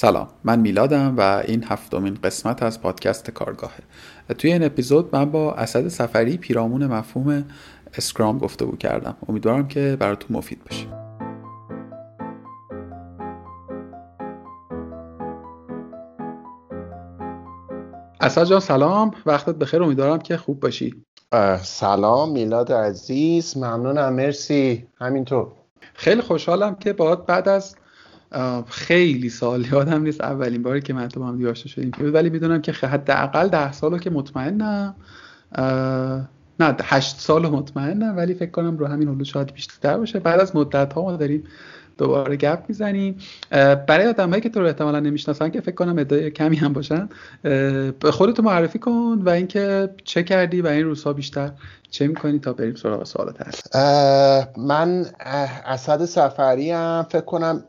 سلام. من میلادم و این هفتمین قسمت از پادکست کارگاهه. توی این اپیزود من با اسد سفری پیرامون مفهوم اسکرام گفتگو کردم. امیدوارم که براتون مفید باشه. اسد جان سلام. وقتت بخیر. امیدوارم که خوب باشی. سلام میلاد عزیز. ممنونم. مرسی. همینطور. خیلی خوشحالم که باید بعد از خیلی سال یادم نیست. اولین باری که من تو هم دیگه شدیم ولی می‌دونم که حداقل ده سالو که مطمئنم. نه هشت سال مطمئنم. ولی فکر کنم رو همین حلو شاید بیشتر باشه. بعد از مدت ها ما داریم دوباره گپ می‌زنیم برای آدمایی که تو رو احتمالا نمی‌شناسن که فکر کنم ادعای کمی هم باشن به خودتو معرفی کن و اینکه چه کردی و این روزها بیشتر چه می‌کنی تا بریم سراغ سوالات من اسد سفری هم فکر کنم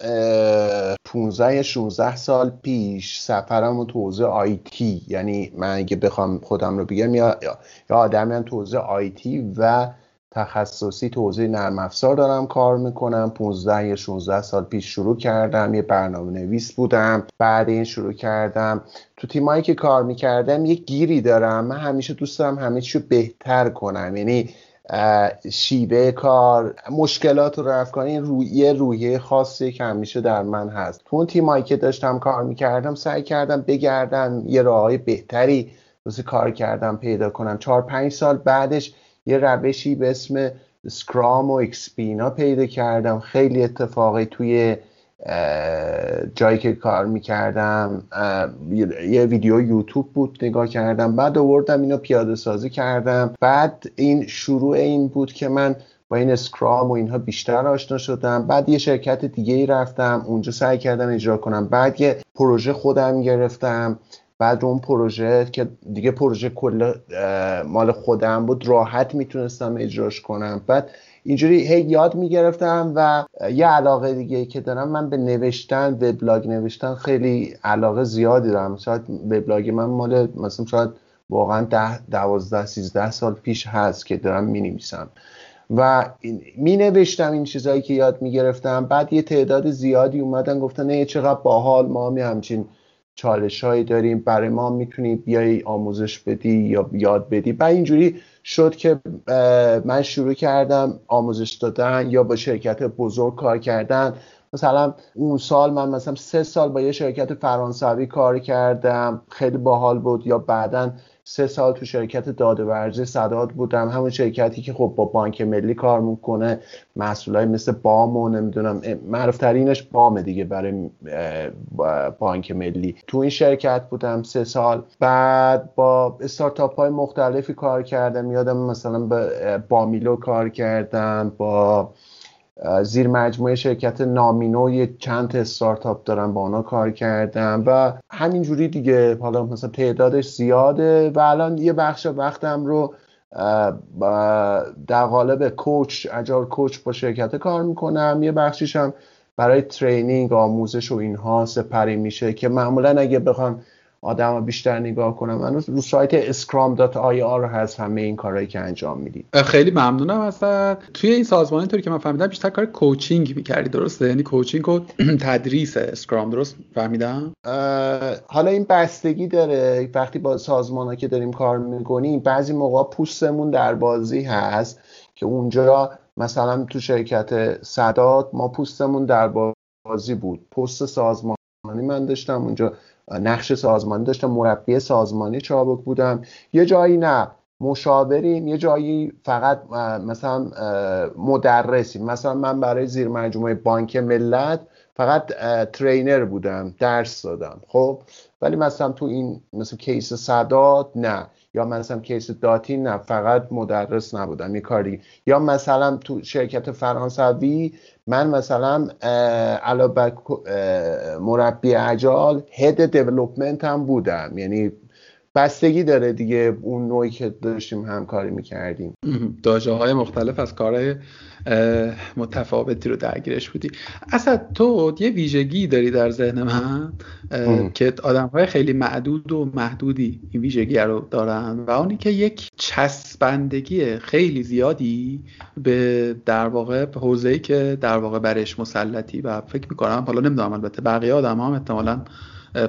15 یا 16 سال پیش سفرم تو حوزه آیتی یعنی من اگه بخوام خودم رو بگم یا یا آدمی هم تو حوزه آیتی و تخصصی تو حوزه نرم افزار دارم کار می‌کنم. 15 یا 16 سال پیش شروع کردم. یه برنامه نویس بودم. بعد این شروع کردم. تو تیمایی که کار می‌کردم یه گیری دارم. من همیشه دوست دارم همه چیو بهتر کنم. یعنی شیوه کار مشکلات رو رفت کنم. روی یه روحیه خاصی که همیشه در من هست. تو اون تیمایی که داشتم کار می‌کردم سعی کردم بگردم یه راههای بهتری واسه کار کردم پیدا کنم. چهار پنج سال بعدش یه روشی به اسم سکرام و اکسپینا پیدا کردم. خیلی اتفاقی توی جایی که کار می‌کردم یه ویدیو یوتیوب بود نگاه کردم. بعد آوردم اینو پیاده سازی کردم. بعد این شروع این بود که من با این اسکرام و اینها بیشتر آشنا شدم. بعد یه شرکت دیگه ای رفتم. اونجا سعی کردم اجرا کنم. بعد یه پروژه خودم گرفتم. بعد اون پروژه که دیگه پروژه کل مال خودم بود راحت می‌تونستم اجراش کنم. بعد اینجوری هی یاد می‌گرفتم و یه علاقه دیگه که دارم من به نوشتن وبلاگ نوشتن خیلی علاقه زیادی دارم. شاید وبلاگ من مال مثلا شاید واقعا ده دوازده سیزده سال پیش هست که دارم می نویسم و می نوشتم این چیزهایی که یاد می گرفتم بعد یه تعداد زیادی اومدن گفتن نه چقدر باحال ما هم همچین چالش هایی داریم. برای ما می‌تونی بیای آموزش بدی یا یاد بدی. و اینجوری شد که من شروع کردم آموزش دادن یا با شرکت بزرگ کار کردن. مثلا اون سال من مثلا سه سال با یه شرکت فرانسوی کار کردم. خیلی باحال بود یا بعدا سه سال تو شرکت داده ورزی صداد بودم. همون شرکتی که خب با بانک ملی کار می‌کنه. محصولای مثل بام و نمی‌دونم معروفترینش بام دیگه برای بانک ملی. تو این شرکت بودم سه سال. بعد با استارتاپ های مختلفی کار کردم. یادم مثلا با بامیلو کار کردم با زیر مجموعه شرکت نامینو چند استارتاپ دارم با اونا کار کردم و همینجوری دیگه. حالا مثلا تعدادش زیاده و الان یه بخش وقتم رو در قالب coach agile coach با شرکت کار می‌کنم. یه بخشیش هم برای training آموزش و اینها سپری میشه که معمولا اگه بخوام آدم بیشتر نگاه کنم. من رو سایت scrum.ir هست همه این کارهایی که انجام می‌دید. خیلی ممنونم ازت. توی این سازمان اینطوری که من فهمیدم بیشتر کار coaching می‌کردی درسته؟ یعنی coaching و تدریس Scrum درست فهمیدم؟ حالا این بستگی داره. وقتی با سازمان که داریم کار می‌کنیم بعضی موقع پوستمون در بازی هست که اونجا مثلا تو شرکت صداد ما پوستمون در بازی بود. پست سازمانی من داشتم اونجا. نقش سازمانی داشتم مربی سازمانی چابک بودم. یه جایی نه مشاوریم یه جایی فقط مثلا مدرسیم. مثلا من برای زیر مجموعه بانک ملت فقط ترینر بودم درس دادم. خب؟ ولی مثلا تو این مثل کیس صداد نه. یا مثلا کیس داتی نه فقط مدرس نبودم یه کاری. یا مثلا تو شرکت فرانسوی من مثلا علاوه مربی اجال هد دیولپمنت هم بودم. یعنی بستگی داره دیگه اون نوعی که داشتیم همکاری می‌کردیم. داجه های مختلف از کارهای متفاوتی رو درگیرش بودی. اصلا تو یه ویژگی داری در ذهن من که آدم های خیلی معدود و محدودی این ویژگی رو دارن و اونی که یک چسبندگی خیلی زیادی به در واقع حوزه‌ای که در واقع برش مسلطی و فکر می‌کنم حالا نمی‌دونم البته بقیه آدم هم احتمالاً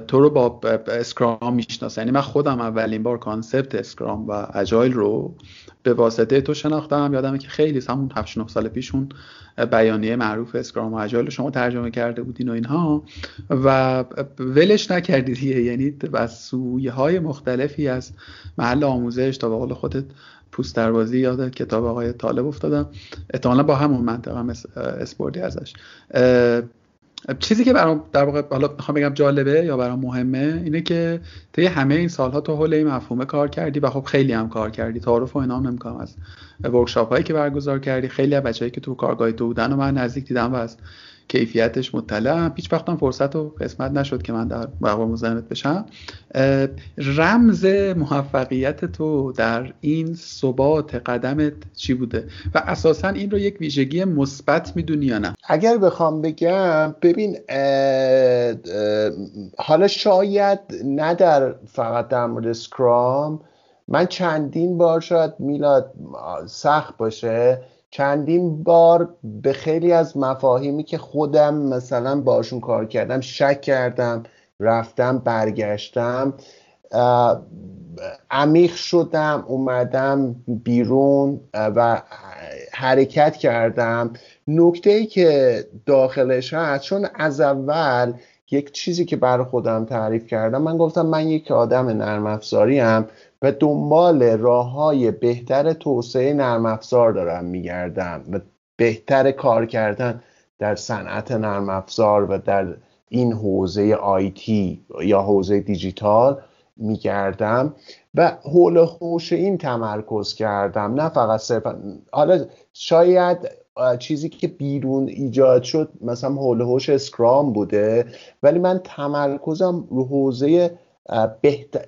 تو رو با Scrum می‌شناسه یعنی من خودم اولین بار concept Scrum و Agile رو به واسطه تو شناختم. یادمه که خیلی همون 7 9 سال پیش اون بیانیه معروف Scrum و Agile رو شما ترجمه کرده بودین و اینها. و ولش نکردی دیگه. یعنی از سویه های مختلفی از محل آموزش تا به قول خودت پوست دروازی یاد کتاب آقای طالب افتادم. احتمالا با همون منطقه هم اسپوردی ازش. چیزی که برام در واقع حالا می‌خوام بگم جالبه یا برام مهمه اینه که طی همه این سالها تو حول این مفهومه کار کردی و خب خیلی هم کار کردی. تعارف و اینا هم نمی‌کنم. از ورکشاپ هایی که برگزار کردی خیلی از بچه‌ای که تو کارگاه تو بودن و من نزدیک دیدم و از کیفیتش مطلع. هیچ وقتم فرصت و قسمت نشد که من در واقع مزاحمت بشم. رمز موفقیت تو در این ثبات قدمت چی بوده؟ و اساسا این رو یک ویژگی مثبت می‌دونی یا نه؟ اگر بخوام بگم ببین حالا شاید نه در فقط در مورد سکرام من چندین بار شاید میلاد سخت باشه. چندین بار به خیلی از مفاهیمی که خودم مثلا باشون کار کردم شک کردم رفتم برگشتم عمیق شدم اومدم بیرون و حرکت کردم. نکته ای که داخلش هست چون از اول یک چیزی که برای خودم تعریف کردم من گفتم من یک آدم نرم افزاری و دنبال راه های بهتر توسعه نرم افزار دارم میگردم و بهتر کار کردن در صنعت نرم افزار و در این حوزه آیتی یا حوزه دیجیتال میگردم و حول حوش این تمرکز کردم نه فقط صرفا حالا شاید چیزی که بیرون ایجاد شد مثلا حول حوش اسکرام بوده ولی من تمرکزم رو حوزه بهتر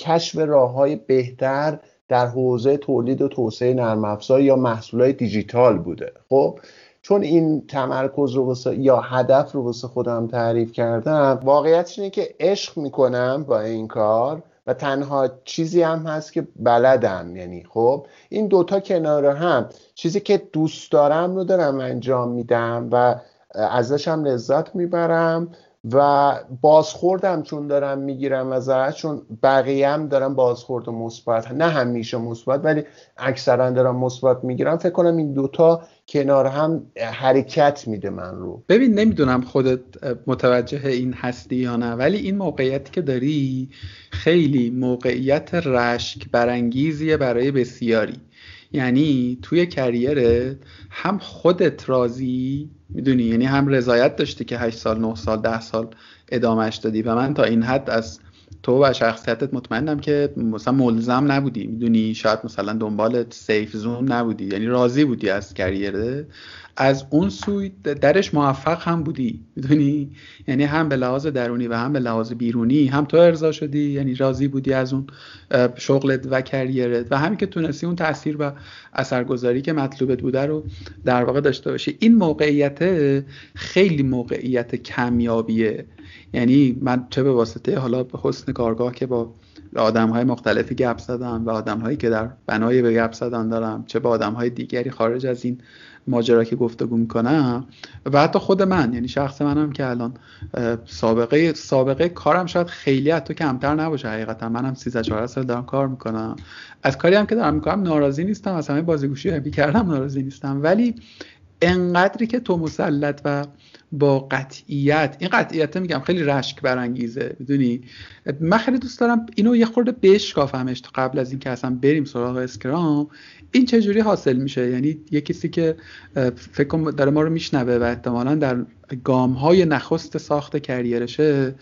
کشف راه های بهتر در حوزه تولید و توسعه نرم افزار یا محصولات دیجیتال بوده. خب چون این تمرکز رو یا هدف رو واسه خودم تعریف کردم واقعیتش اینه که عشق می‌کنم با این کار و تنها چیزی هم هست که بلدم. یعنی خب این دوتا کنار هم. چیزی که دوست دارم رو دارم انجام میدم و ازش هم لذت می‌برم و بازخوردم چون دارم می‌گیرم ازش چون بقیه هم دارم بازخورد و مثبت نه همیشه مثبت ولی اکثرا دارم مثبت می‌گیرم. فکر کنم این دوتا کنار هم حرکت میده من رو. ببین نمی‌دونم خودت متوجه این هستی یا نه ولی این موقعیتی که داری خیلی موقعیت رشک برانگیزیه برای بسیاری. یعنی توی کریرت هم خودت راضی می‌دونی؟ یعنی هم رضایت داشتی که 8 سال 9 سال 10 سال ادامهش دادی و من تا این حد از تو و شخصیتت مطمئنم که مثلا ملزم نبودی. می‌دونی شاید مثلا دنبال سیف زون نبودی. یعنی راضی بودی از کریره از اون سوی درش موفق هم بودی. می‌دونی؟ یعنی هم به لحاظ درونی و هم به لحاظ بیرونی هم تو ارضا شدی. یعنی راضی بودی از اون شغلت و کریرت و همین که تونستی اون تاثیر و اثرگذاری که مطلوبت بوده رو در واقع داشته باشی. این موقعیت خیلی موقعیت کمیابیه. یعنی من چه به واسطه حالا به حسن کارگاه که با آدم های مختلفی گپ زدم و آدم هایی که در بنای به گپ زدن دارم چه با آدم های دیگری خارج از این ماجرا که گفتگو می‌کنم و حتی خود من یعنی شخص منم که الان سابقه سابقه کارم شاید خیلی حتی کمتر نباشه حقیقتا. منم 13 14 سال دارم کار می‌کنم. از کاری هم که دارم می‌کنم ناراضی نیستم از همه بازیگوشی که کردم ناراضی نیستم. ولی انقدری که تو مسلط و با قطعیت. این قطعیت میگم خیلی رشک برانگیزه می‌دونی؟ من خیلی دوست دارم اینو یه خورده بشکافمش قبل از اینکه اصلا بریم سراغ اسکرام. این چجوری حاصل میشه؟ یعنی یه کسی که فکر کنم داره ما رو میشنوه و احتمالا در گام های نخست ساخت کریرشه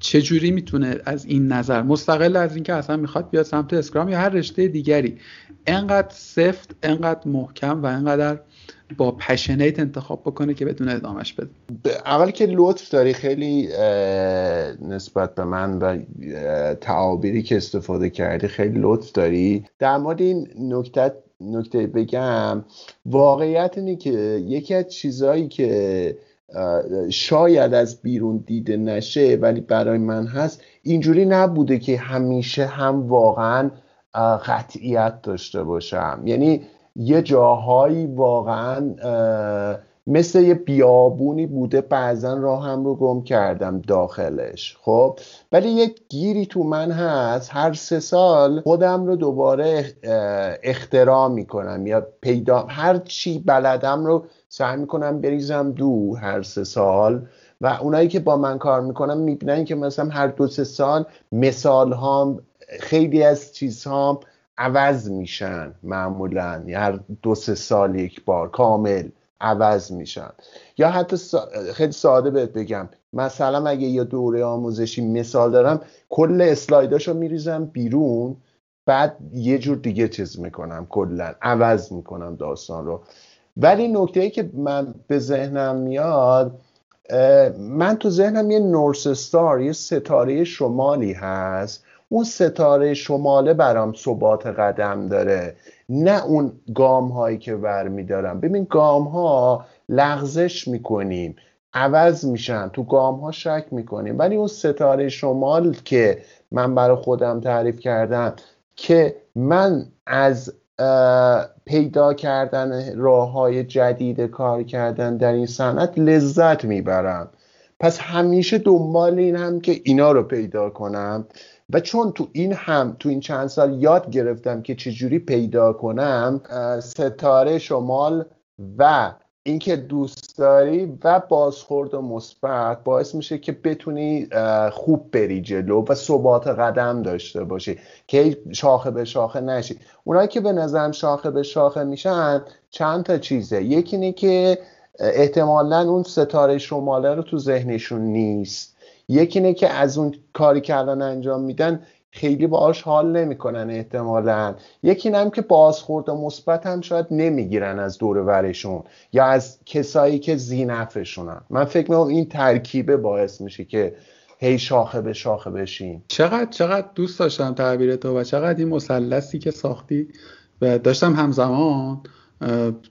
چجوری می‌تونه از این نظر؟ مستقل از اینکه اصلا می‌خواد بیاد سمت اسکرام یا هر رشته دیگری. انقدر سفت انقدر محکم و انقدر با پشنیت انتخاب بکنه که بدون ادامش بده. اول که لطف داری خیلی نسبت به من و تعابیری که استفاده کردی خیلی لطف داری. در مورد این نکته نکته بگم واقعیت اینه که یکی از چیزهایی که شاید از بیرون دیده نشه ولی برای من هست اینجوری نبوده که همیشه هم واقعا قطعیت داشته باشم. یعنی یه جاهایی واقعا مثل یه بیابونی بوده بعضا راهم رو گم کردم داخلش. خب؟ ولی یه گیری تو من هست هر سه سال خودم رو دوباره اختراع می‌کنم. یا پیدا هر چی بلدم رو سعی می‌کنم بریزم دو هر سه سال. و اونایی که با من کار می‌کنم می‌بینن که مثلا هر دو سه سال مثال هام خیلی از چیزهام عوض میشن معمولا. هر دو سه سال یک بار کامل عوض میشن. یا حتی خیلی ساده بهت بگم. مثلا اگه یه دوره آموزشی مثال دارم کل اسلایداشو میریزم بیرون بعد یه جور دیگه چیز می‌کنم کلا. عوض می‌کنم داستان رو. ولی نکته ای که من به ذهنم میاد من تو ذهنم یه نورس استار یه ستاره شمالی هست. اون ستاره شماله برام ثبات قدم داره نه اون گام هایی که ور میدارم. ببین گام ها لغزش می‌کنیم عوض میشن تو گام ها شک می‌کنیم. ولی اون ستاره شمال که من برای خودم تعریف کردم که من از پیدا کردن راه های جدید کار کردن در این صنعت لذت می‌برم. پس همیشه دنبال این هم که اینا رو پیدا کنم. و چون تو این هم تو این چند سال یاد گرفتم که چجوری پیدا کنم ستاره شمال و اینکه دوست داری و بازخورد و مثبت باعث میشه که بتونی خوب بری جلو و ثبات قدم داشته باشی که شاخه به شاخه نشی. اونایی که به نظرم شاخه به شاخه میشن چند تا چیزه. یکی اینه که احتمالا اون ستاره شماله رو تو ذهنشون نیست. یکی اینه که از اون کاری که الان انجام میدن خیلی باهاش حال نمی‌کنن احتمالا. یکی هم که بازخورد مثبت هم شاید نمی‌گیرن از دور ورشون یا از کسایی که زینفشونن من فکر می‌کنم این ترکیبه باعث میشه که هی شاخه به شاخه بشیم. چقدر چقدر دوست داشتم تعبیر تو و چقدر این مثلثی که ساختی و داشتم همزمان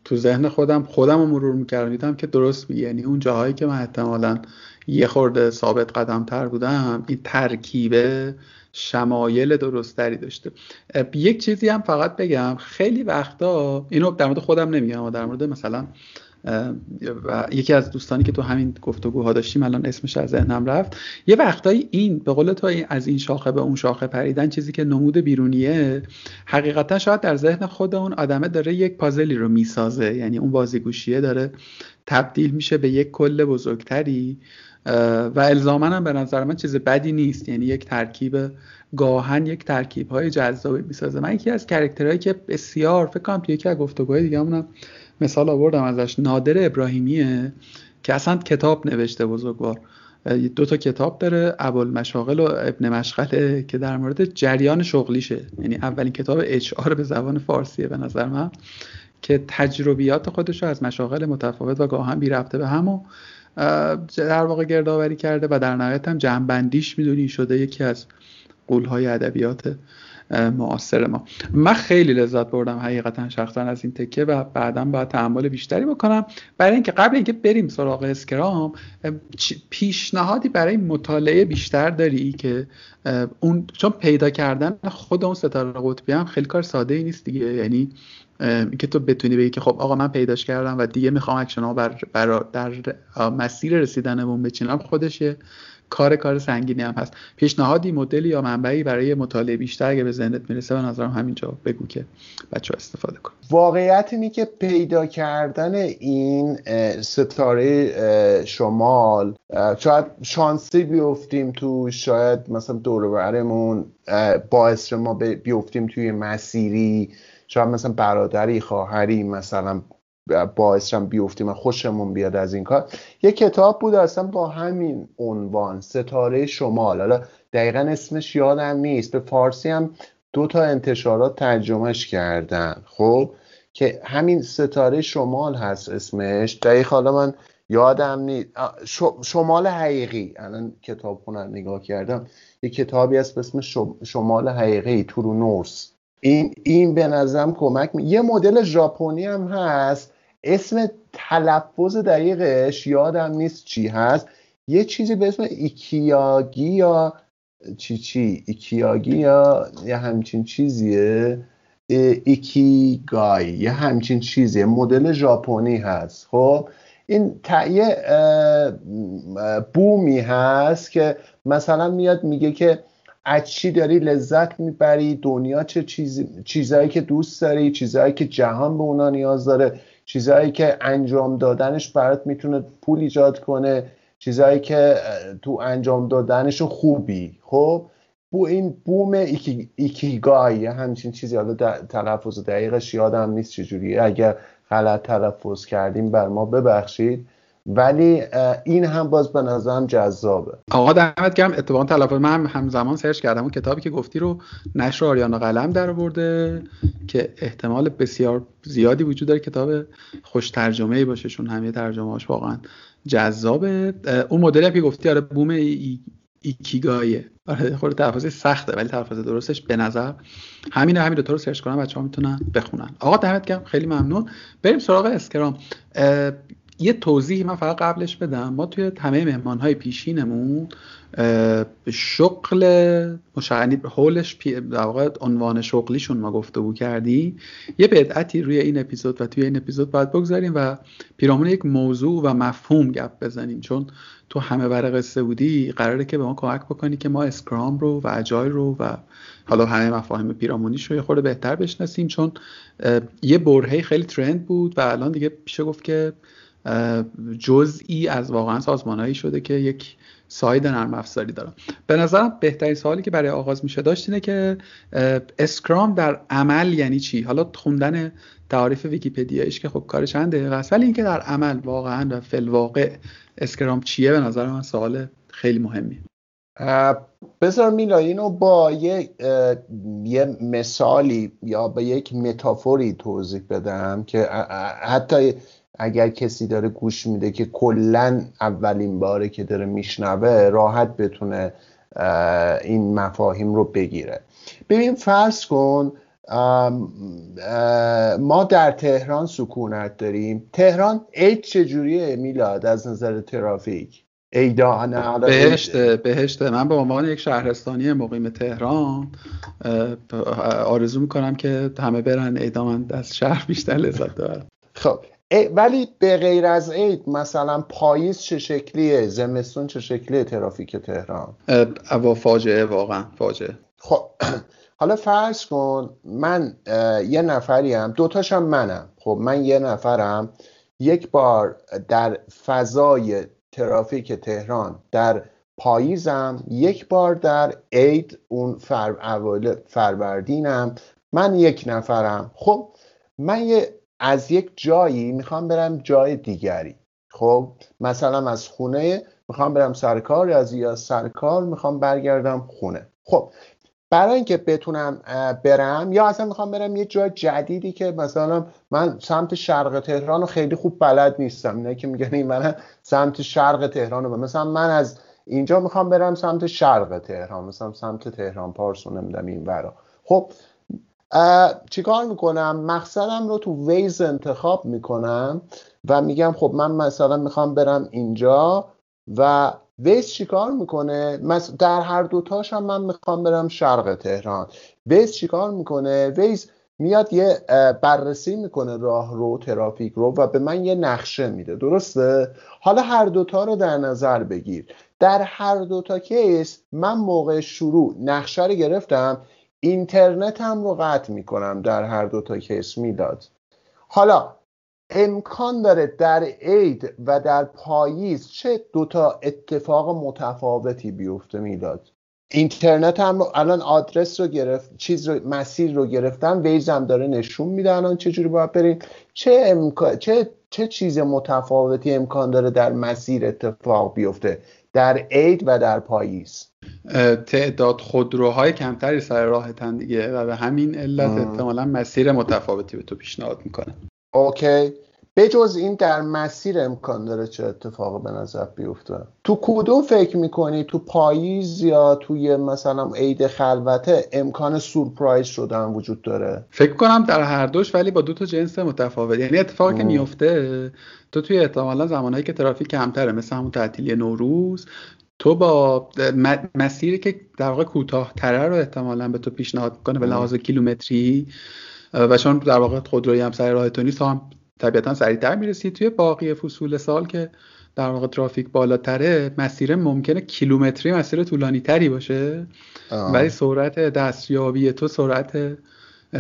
تو ذهن خودم خودم رو مرور می‌کردم دیدم که درست میگه یعنی اون جاهایی که من احتمالا یه خورده ثابت قدم تر بودم این ترکیبه شمایل درستری داشته. یک چیزی هم فقط بگم. خیلی وقتا اینو در مورد خودم نمیگم در مورد مثلا و یکی از دوستانی که تو همین گفتگوها داشتیم الان اسمش از ذهنم رفت. یه وقتایی این به قول تو از این شاخه به اون شاخه پریدن چیزی که نمود بیرونیه حقیقتا شاید در ذهن خود اون آدمه داره یک پازلی رو می‌سازه. یعنی اون بازیگوشیه داره تبدیل میشه به یک کل بزرگتری. و الزاما هم به نظر من چیز بدی نیست. یعنی یک ترکیب گاهن یک ترکیب های جذابی می‌سازه. من یکی از کرکترهایی که بسیار فکر کنم توی یکی از گفتگوهای دیگه مثال آوردم ازش. نادر ابراهیمیه که اصلا کتاب نوشته بزرگوار. دو تا کتاب داره مشاغل و ابن مشغله که در مورد جریان شغلیشه. یعنی اولین کتاب اچ به زبان فارسیه به نظر من که تجربیات خودش رو از مشاغل متفاوت و گاهن بی رفته به هم در واقع گردآوری کرده و در نهایت هم جنبندیش می‌دونی شده یکی از قولهای ادبیات معاصر ما. من خیلی لذت بردم حقیقتا شخصا از این تکه و بعدا باید تحمل بیشتری بکنم. برای اینکه قبل اینکه بریم سراغ اسکرام پیشنهادی برای مطالعه بیشتر داری که اون چون پیدا کردن خود اون ستاره قطبی هم خیلی کار ساده ای نیست دیگه. یعنی که تو بتونی بگی که خب آقا من پیداش کردم و دیگه می‌خوام اکشن ها بر, در مسیر رسیدنمون بچینم خودش کار کار سنگینی هم هست. پیشنهادی مدلی یا منبعی برای مطالعه بیشتر اگه به ذهنت می‌رسه به نظرم همینجا بگو که بچه ها استفاده کنن واقعیت اینه که پیدا کردن این ستاره شمال شاید شانسی بیفتیم تو شاید مثلا دور باعث ما بیفتیم توی مسیری شاید مثلا برادری خواهری مثلا باعث بیفتیم و خوشمون بیاد از این کار. یه کتاب بود اصلا با همین عنوان ستاره شمال. حالا دقیقا اسمش یادم نیست. به فارسی هم دو تا انتشارات ترجمهش کردن. خب؟ که همین ستاره شمال هست اسمش. دقیق حالا من یادم نیست. شمال حقیقی. الان کتاب خونه نگاه کردم. یه کتابی هست به اسم شمال حقیقی True North این این به نظرم کمک می... یه مدل ژاپنی هم هست. اسم تلفظ دقیقش یادم نیست چی هست. یه چیزی به اسم ایکیاگی یا چی چی؟ ایکیاگی یا یه همچین چیزیه. ایکیگای یه همچین چیزیه. مدل ژاپنی هست. خب این یه بومی هست که مثلا میاد میگه که از چی داری لذت می‌بری؟ دنیا چه چیز... چیزهایی که دوست داری؟ چیزهایی که جهان به اونا نیاز داره؟ چیزهایی که انجام دادنش برات می‌تونه پول ایجاد کنه چیزهایی که تو انجام دادنش خوبی. خب؟ بو این بوم ایکی... همچین چیزی. حالا تلفظ دقیقش یادم نیست چجوریه. اگر غلط تلفظ کردیم بر ما ببخشید. ولی این هم باز به نظرم جذابه. آقا دمت گرم. اتفاقا تلفظ من همزمان سرچ کردم اون کتابی که گفتی رو نشر آریانا قلم در برده که احتمال بسیار زیادی وجود داره. کتاب خوش ترجمه ای باشه چون همه ترجمه هاش واقعا جذابه. اون مدلی که گفتی آره بوم ای ایکیگایه آره خود تلفظ سخته ولی تلفظ درستش به نظر همینه. همین رو search کنن بچه‌ها می‌تونن بخونن. آقا دمت گرم. خیلی ممنون. بریم سراغ Scrum. یه توضیح من فقط قبلش بدم. ما توی همه مهمان های پیشینمون شغل مشغلی حولش در واقع عنوان شغلیشون ما گفته کردی یه بدعتی روی این اپیزود و توی این اپیزود باید بگذاریم و پیرامون یک موضوع و مفهوم گپ بزنیم. چون تو همه بر قصه بودی قراره که به ما کمک بکنی که ما Scrum رو و Agile رو و حالا همه مفاهیم پیرامونیش رو یه خورده بهتر بشناسیم. چون یه برهه خیلی trend بود و الان دیگه میشه گفت که جزئی از واقعا سازمانهایی شده که یک side نرم افزاری دارن. به نظرم بهترین سوالی که برای آغاز میشه داشت اینه که Scrum در عمل یعنی چی؟ حالا خوندن تعاریف ویکیپدیایش که خب کار چند دقیقه است ولی اینکه در عمل واقعا و فی‌الواقع Scrum چیه به نظر من سوال خیلی مهمی بذار میلا اینو با یه, یه مثالی یا به یک متافوری توضیح بدم که حتی اگر کسی داره گوش میده که کلا اولین باره که داره میشنوه راحت بتونه این مفاهیم رو بگیره. ببین فرض کن ما در تهران سکونت داریم. تهران عید چجوریه میلاد؟ از نظر ترافیک. ایدا بهشت بهشت. من به عنوان یک شهرستانی مقیم تهران آرزو می‌کنم که همه برن ایدا من از شهر بیشتر لذت دارم. خب ولی به غیر از عید مثلا پاییز چه شکلیه؟ زمستون چه شکلیه ترافیک تهران؟ اوا فاجعه واقعا فاجعه. خب حالا فرض کن من یه نفریم دوتاشم منم. خب من یه نفرم. یک بار در فضای ترافیک تهران در پاییزم یک بار در عید اون فر... فروردینم من یک نفرم. خب من یه از یک جایی می‌خوام برم جای دیگری. خب مثلا از خونه می‌خوام برم سرکار از یا سرکار می‌خوام برگردم خونه. خب برای اینکه بتونم برم یا اصلا می‌خوام برم یه جای جدیدی که مثلا من سمت شرق تهران رو خیلی خوب بلد نیستم. اینه که میگن من سمت شرق تهران رو. مثلا من از اینجا می‌خوام برم سمت شرق تهران مثلا سمت تهران پارس نمیدم این برا خب چیکار می‌کنم؟ مقصدم رو تو ویز انتخاب می‌کنم و میگم خب من مثلا می‌خوام برم اینجا و ویز چیکار می‌کنه؟ در هر دوتاش هم من می‌خوام برم شرق تهران. Waze چیکار می‌کنه؟ Waze میاد یه بررسی می‌کنه راه رو ترافیک رو و به من یه نقشه میده. درسته؟ حالا هر دوتا رو در نظر بگیر. در هر دوتا case من موقع شروع نقشه رو گرفتم. اینترنت هم رو قطع می‌کنم در هر دو تا case میلاد. حالا امکان داره در عید و در پاییز چه دوتا اتفاق متفاوتی بیفته میلاد؟ اینترنت هم الان آدرس رو گرفت چیز رو مسیر رو گرفتن ویز هم داره نشون میده الان چجوری باید بریم. چه, امکان... چه چه چیز متفاوتی امکان داره در مسیر اتفاق بیفته در عید و در پاییز؟ تعداد خودروهای کمتری سر راهتن دیگه و به همین علت احتمالا مسیر متفاوتی به تو پیشنهاد می‌کنه. اوکی. بجز این در مسیر امکان داره چه اتفاق به نظر بیفته؟ تو کدوم فکر می‌کنی؟ تو پاییز یا توی مثلا عید خلوته امکان سورپرایز شدن وجود داره؟ فکر کنم در هر دوش ولی با دو تا جنس متفاوت. یعنی اتفاقی که میفته تو توی احتمالا زمانهایی که ترافیک کمتره مثل همون تعطیلی نوروز تو با مسیری که در واقع کوتاه تره رو احتمالا به تو پیشنهاد می‌کنه به لحاظ کیلومتری و چون در واقع خودرویی هم سر راه تو نیست هم طبیعتا سریعتر می‌رسی. توی باقی فصول سال که در واقع ترافیک بالاتره مسیر ممکنه کیلومتری مسیر طولانی تری باشه ولی سرعت دستیابی تو سرعت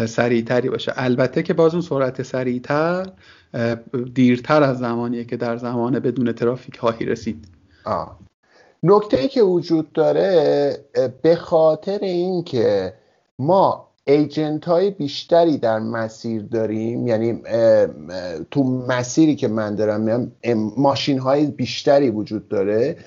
سریعتری باشه. البته که باز اون سرعت سریعتر دیرتر از زمانیه که در زمان بدون ترافیک هایی رسید نکته ای که وجود داره به خاطر اینکه ما ایجنت های بیشتری در مسیر داریم یعنی تو مسیری که من دارم ماشین های بیشتری وجود داره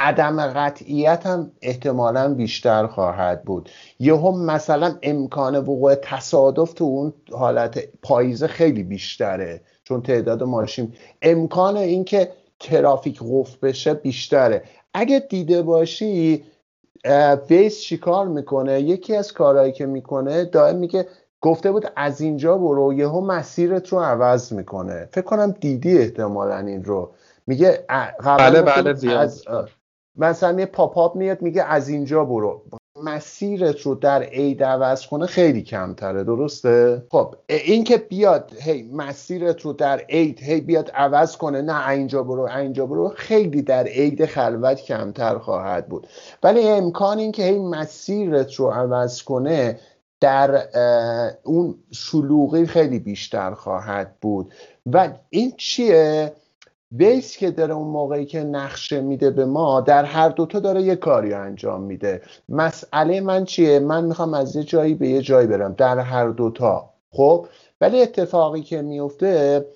عدم قطعیت هم احتمالا بیشتر خواهد بود. یهو مثلا امکان وقوع تصادف تو اون حالت پاییزه خیلی بیشتره چون تعداد ماشین. امکان اینکه ترافیک قفل بشه بیشتره. اگه دیده باشی ویس چیکار می‌کنه؟ یکی از کارهایی که می‌کنه دائم میگه گفته بود از اینجا برو یهو مسیرت رو عوض می‌کنه. فکر کنم دیدی احتمالا این رو. میگه بله بله از مثلا یه پاپ میاد میگه از اینجا برو. مسیرت رو در عید عوض کنه خیلی کمتره درسته؟ خب این که بیاد هی مسیرت رو در عید هی بیاد عوض کنه نه اینجا برو اینجا برو خیلی در عید خلوت کمتر خواهد بود. ولی امکان این که هی مسیرت رو عوض کنه در اون شلوغی خیلی بیشتر خواهد بود. و این چیه؟ بیس که داره اون موقعی که نقشه میده به ما در هر دوتا داره یه کاری انجام میده. مسئله من چیه؟ من می‌خوام از یه جایی به یه جایی برم در هر دوتا. خب؟ ولی اتفاقی که میفته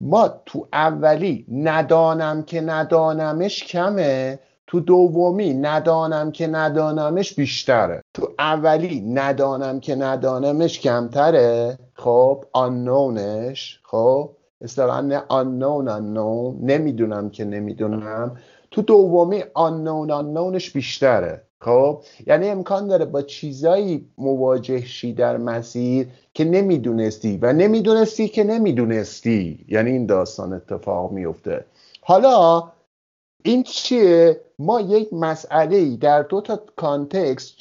ما تو اولی ندانم که ندانمش کمه تو دومی ندانم که ندانمش بیشتره. تو اولی ندانم که ندانمش کمتره. خب؟ آنونش خب؟ اصطلاحا unknown unknown. نمی‌دونم که نمی‌دونم. تو دومی unknown unknownش بیشتره. خب؟ یعنی امکان داره با چیزایی مواجه شی در مسیر که نمی‌دونستی و نمی‌دونستی که نمی‌دونستی. یعنی این داستان اتفاق میفته. حالا این چیه؟ ما یک مسئله در دو تا کانتکست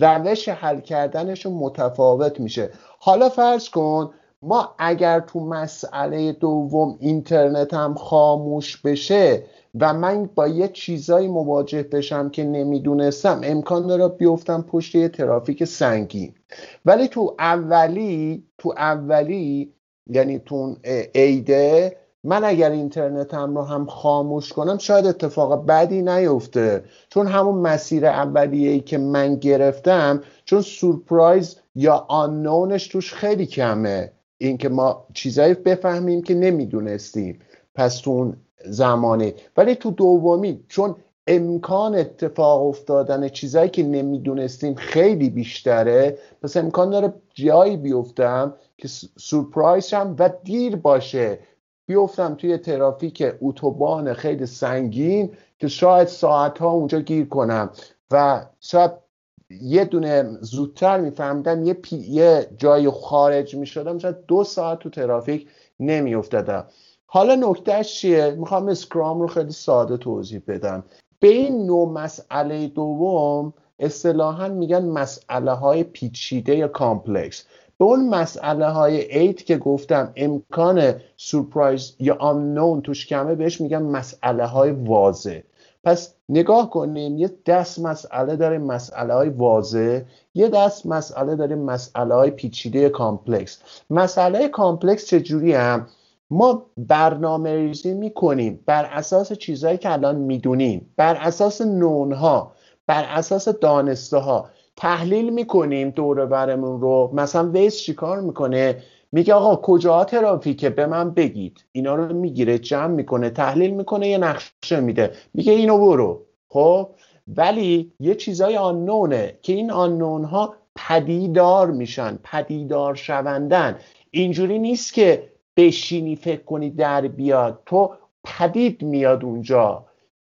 روش حل کردنشون متفاوت میشه. حالا فرض کن ما اگر تو مسئله دوم اینترنت هم خاموش بشه و من با یه چیزایی مواجه بشم که نمی‌دونستم امکان داره بیفتم پشت یه ترافیک سنگین. ولی تو اولی تو اولی یعنی تو ایده من اگر اینترنتم رو هم خاموش کنم شاید اتفاق بدی نیفته. چون همون مسیر اولیه ای که من گرفتم چون سورپرایز یا آنونش توش خیلی کمه. اینکه ما چیزایی بفهمیم که نمی‌دونستیم پس تو اون زمانه. ولی تو دومی چون امکان اتفاق افتادن چیزایی که نمی‌دونستیم خیلی بیشتره پس امکان داره جایی بیفتم که سورپرایز هم و دیر باشه. بیفتم توی ترافیک اتوبان خیلی سنگین که شاید ساعت ها اونجا گیر کنم و شاید یه دونه زودتر میفهمیدم یه. یه جای خارج می‌شدم شاید دو ساعت تو ترافیک نمیافتادم. حالا نکتهش چیه؟ می‌خوام Scrum رو خیلی ساده توضیح بدم. به این نوع مسئله دوم اصطلاحا میگن مسئله های پیچیده یا complex به اون مسئله های ایت که گفتم امکان سورپرایز یا آنون توش کمه بهش میگن مسئله های واضح. پس نگاه کنیم یه دست مسئله داریم مسئله های واضح یه دست مسئله داریم مسئله های پیچیده complex. مسئله complex چجوری هم؟ ما برنامه ریزی می‌کنیم بر اساس چیزهایی که الان می‌دونیم بر اساس known ها بر اساس دانسته ها تحلیل می‌کنیم دور برمون رو. مثلا ویس چیکار می‌کنه؟ میگه آقا کجا ترافیکه به من بگید. اینا رو می‌گیره جمع می‌کنه تحلیل می‌کنه یه نقشه میده. میگه اینو برو. خب؟ ولی یه چیزای آنونه که این آنون ها پدیدار میشن پدیدار شوندن. اینجوری نیست که بشینی فکر کنی در بیاد. تو پدید میاد اونجا.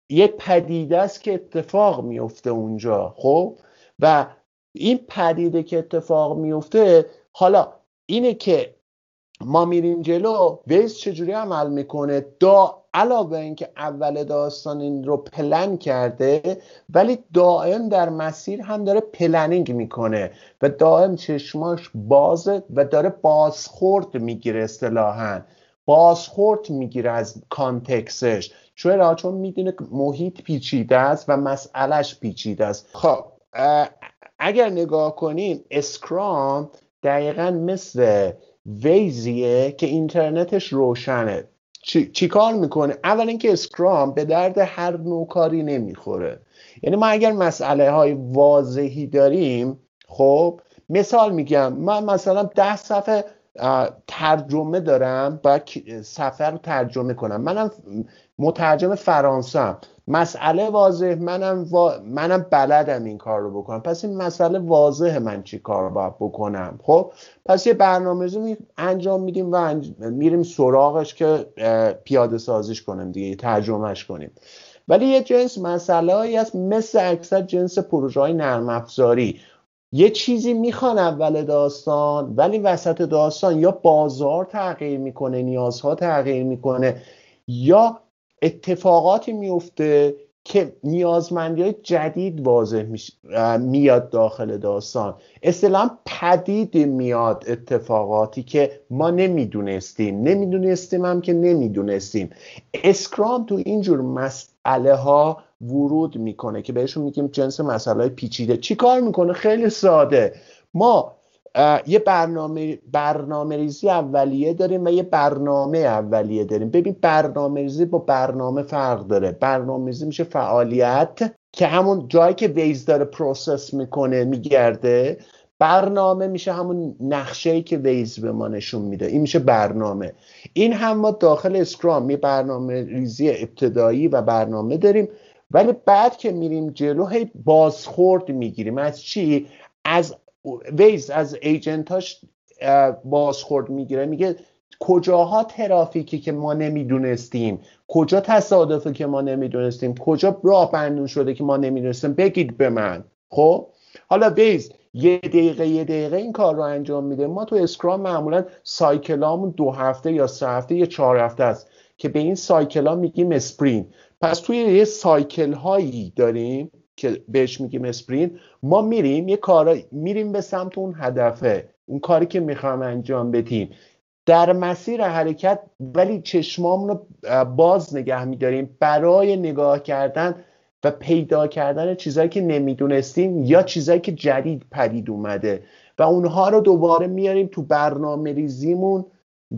یه پدیده است که اتفاق میفته اونجا. خب؟ و این پدیده که اتفاق میفته حالا اینه که ما میریم جلو Waze چجوری عمل می‌کنه؟ دا علاوه اینکه اول داستان این رو پلن کرده ولی دائم در مسیر هم داره planning می‌کنه و دائم چشماش بازه و داره بازخورد می‌گیره اصطلاحا. بازخورد می‌گیره از context ش چرا چون می‌دونه محیط پیچیده است و مسئلهش پیچیده است. خب اگر نگاه کنیم Scrum دقیقا مثل Waze یه که اینترنتش روشنه. چی, کار می‌کنه؟ اول اینکه Scrum به درد هر نوع کاری نمی‌خوره. یعنی ما اگر مسئله های واضحی داریم خب مثال میگم من مثلا ده صفحه ترجمه دارم باید سفر رو ترجمه کنم. منم مترجم فرانسه مسئله واضح منم, منم بلدم این کار رو بکنم. پس این مسئله واضح من چی کار باید بکنم خب؟ پس یه برنامه انجام میدیم و میریم سراغش که پیاده سازیش کنیم دیگه ترجمهش کنیم. ولی یه جنس مسئله هایی هست مثل اکثر جنس پروژه های نرم افزاری. یه چیزی می‌خوان اول داستان ولی وسط داستان یا بازار تغییر می‌کنه نیازها تغییر می‌کنه یا اتفاقاتی میفته که نیازمندی های جدید واضح میاد داخل داستان. اصطلاحا پدید میاد اتفاقاتی که ما نمی‌دونستیم. نمی‌دونستیم هم که نمی‌دونستیم. اسکرام تو اینجور مسئله ها ورود می‌کنه که بهشون میگیم جنس مسئله پیچیده. چی کار می‌کنه؟ خیلی ساده. ما یه برنامه برنامه ریزی اولیه داریم و یه برنامه اولیه داریم. ببین برنامه ریزی با برنامه فرق داره. برنامه ریزی میشه فعالیت که همون جایی که Waze داره process می‌کنه میگرده برنامه میشه همون نقشه ای که Waze به ما نشون میده. این میشه برنامه. این هم ما داخل Scrum یه برنامه ریزی ابتدایی و برنامه داریم. ولی بعد که میریم جلو هی بازخورد می‌گیریم. از چی؟ از Waze از agent اش بازخورد می‌گیره. میگه کجاها ترافیکی که ما نمی‌دونستیم؟ کجا تصادفه که ما نمی‌دونستیم؟ کجا راه بندون شده که ما نمی‌دونستیم؟ بگید به من. خب؟ حالا Waze یه دقیقه یه دقیقه این کار رو انجام میده. ما تو Scrum معمولا cycle امون دو هفته یا سه هفته یا چهار هفته است که به این cycle میگیم Sprint پس توی یه cycle هایی داریم که بهش میگیم Sprint ما میریم یه کارا میریم به سمت اون هدفه اون کاری که می‌خوام انجام بدیم. در مسیر حرکت ولی چشمامون رو باز نگه میداریم. برای نگاه کردن و پیدا کردن چیزهایی که نمی‌دونستیم یا چیزهایی که جدید پدید اومده. و اونها رو دوباره میاریم تو برنامه ریزیمون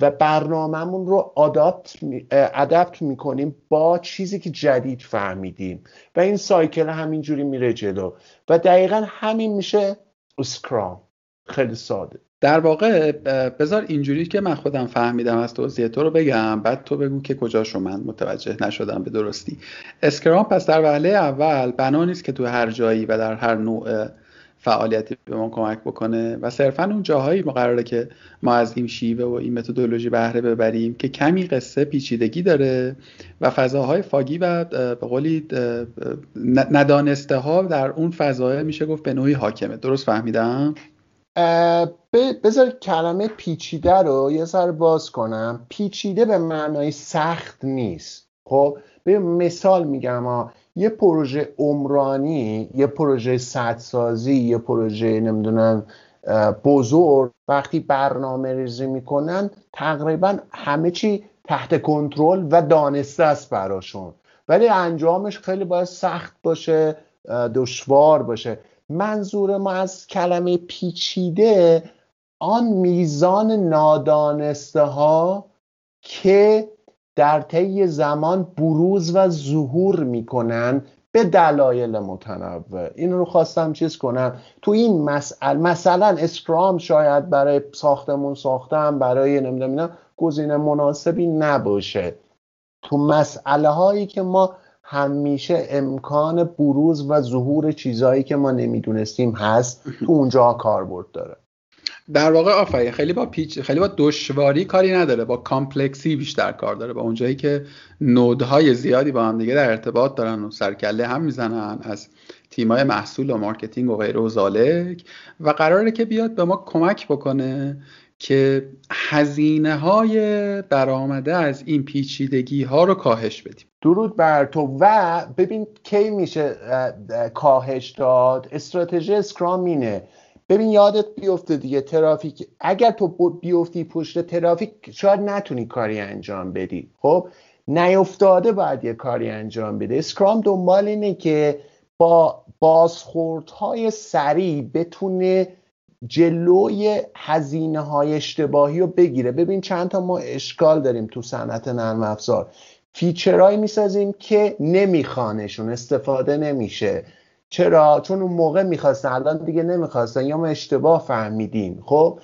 و برنامهمون رو آداپت ادپت می‌کنیم با چیزی که جدید فهمیدیم. و این سایکل همینجوری میره جلو. و دقیقا همین میشه اسکرام. خیلی ساده. در واقع بذار اینجوری که من خودم فهمیدم از توضیح تو رو بگم. بعد تو بگو که کجاشو من متوجه نشدم به درستی. اسکرام پس در وهله اول بنا نیست که تو هر جایی و در هر نوع فعالیتی به ما کمک بکنه و صرفا اون جاهایی ما قراره که ما از این شیوه و این متدولوژی بهره ببریم که کمی قصه پیچیدگی داره و فضاهای فاگی و به قولی ندانسته ها در اون فضای میشه گفت به نوعی حاکمه. درست فهمیدم؟ بذار کلمه پیچیده رو یه سر باز کنم. پیچیده به معنای سخت نیست. خب؟ به مثال میگم ها. یه پروژه عمرانی یه پروژه سدسازی یه پروژه نمی‌دونم بزرگ وقتی برنامه ریزی می‌کنن تقریبا همه چی تحت کنترل و دانسته است براشون. ولی انجامش خیلی باید سخت باشه دشوار باشه. منظور ما از کلمه پیچیده آن میزان نادانسته ها که در طی زمان بروز و ظهور می‌کنن به دلایل متنوع. این رو خواستم چیز کنم. تو این مسئله مثلا اسکرام شاید برای ساختمون ساختم برای نمی‌دونم گزینه مناسبی نباشه. تو مسئله هایی که ما همیشه امکان بروز و ظهور چیزهایی که ما نمی‌دونستیم هست تو اونجا کاربرد داره. در واقع آفرین خیلی با پیچ خیلی با دشواری کاری نداره با complexity بیشتر کار داره. با اونجایی که node های زیادی با هم دیگه در ارتباط دارن و سر و کله هم می‌زنن از تیمای محصول و marketing و غیره و ذلک و قراره که بیاد به ما کمک بکنه که هزینه های برآمده از این پیچیدگی ها رو کاهش بدیم. درود بر تو. و ببین کی میشه کاهش داد؟ استراتژی اسکرام اینه. ببین یادت بیفته دیگه ترافیک اگر تو بیفتی پشت ترافیک شاید نتونی کاری انجام بدی. خب نیفتاده باید یه کاری انجام بده. اسکرام دنبال اینه که با بازخوردهای سریع بتونه جلوی هزینه های اشتباهی رو بگیره. ببین چند تا ما اشکال داریم تو صنعت نرم افزار. فیچرهایی می‌سازیم که نمیخوانشون استفاده نمیشه. چرا؟ چون اون موقع می‌خواستن الان دیگه نمی‌خواستن. یا ما اشتباه فهمیدیم خب؟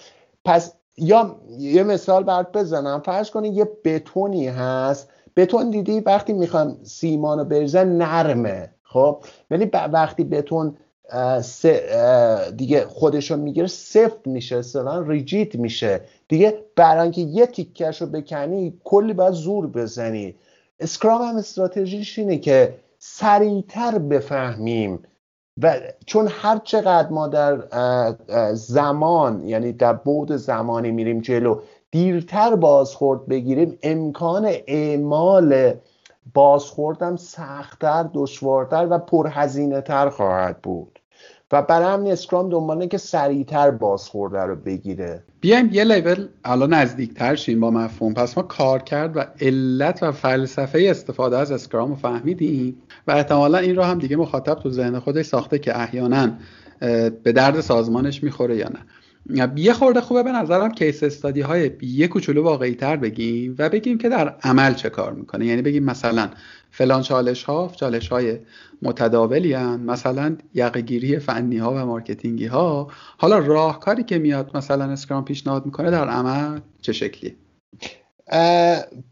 پس یا یه مثال برات بزنم. فرض کنید یه بتونی هست. بتون دیدی وقتی می‌خوان سیمان رو بریزن نرمه خب؟ ولی وقتی بتون دیگه خودشون می‌گیره سفت میشه اصلا ریجیت میشه. دیگه برای اینکه یه تیکش رو بکنی کلی باید زور بزنی. اسکرام هم استراتژیش اینه که سریعتر بفهمیم و چون هر چقدر ما در زمان یعنی در بود زمانی میریم جلو دیرتر بازخورد بگیریم امکان اعمال بازخوردم سختتر دشوارتر و پرهزینه تر خواهد بود. و برای همین اسکرام دنباله که سریعتر بازخورده رو بگیره. بیایم یه لیول الان نزدیکتر شیم با مفهوم. پس ما کار کرد و علت و فلسفه استفاده از اسکرام رو فهمیدیم و احتمالا این رو هم دیگه مخاطب تو ذهن خودش ساخته که احیانا به درد سازمانش می‌خوره یا نه. یه خورده خوبه به نظرم case study های یه کوچولو واقعی تر بگیم و بگیم که در عمل چه کار می‌کنه. یعنی بگیم مثلا فلان چالش ها چالش های متداولی هن. مثلا یقه‌گیری فنی ها و marketing ی ها حالا راهکاری که میاد مثلا Scrum پیشنهاد می‌کنه در عمل چه شکلیه؟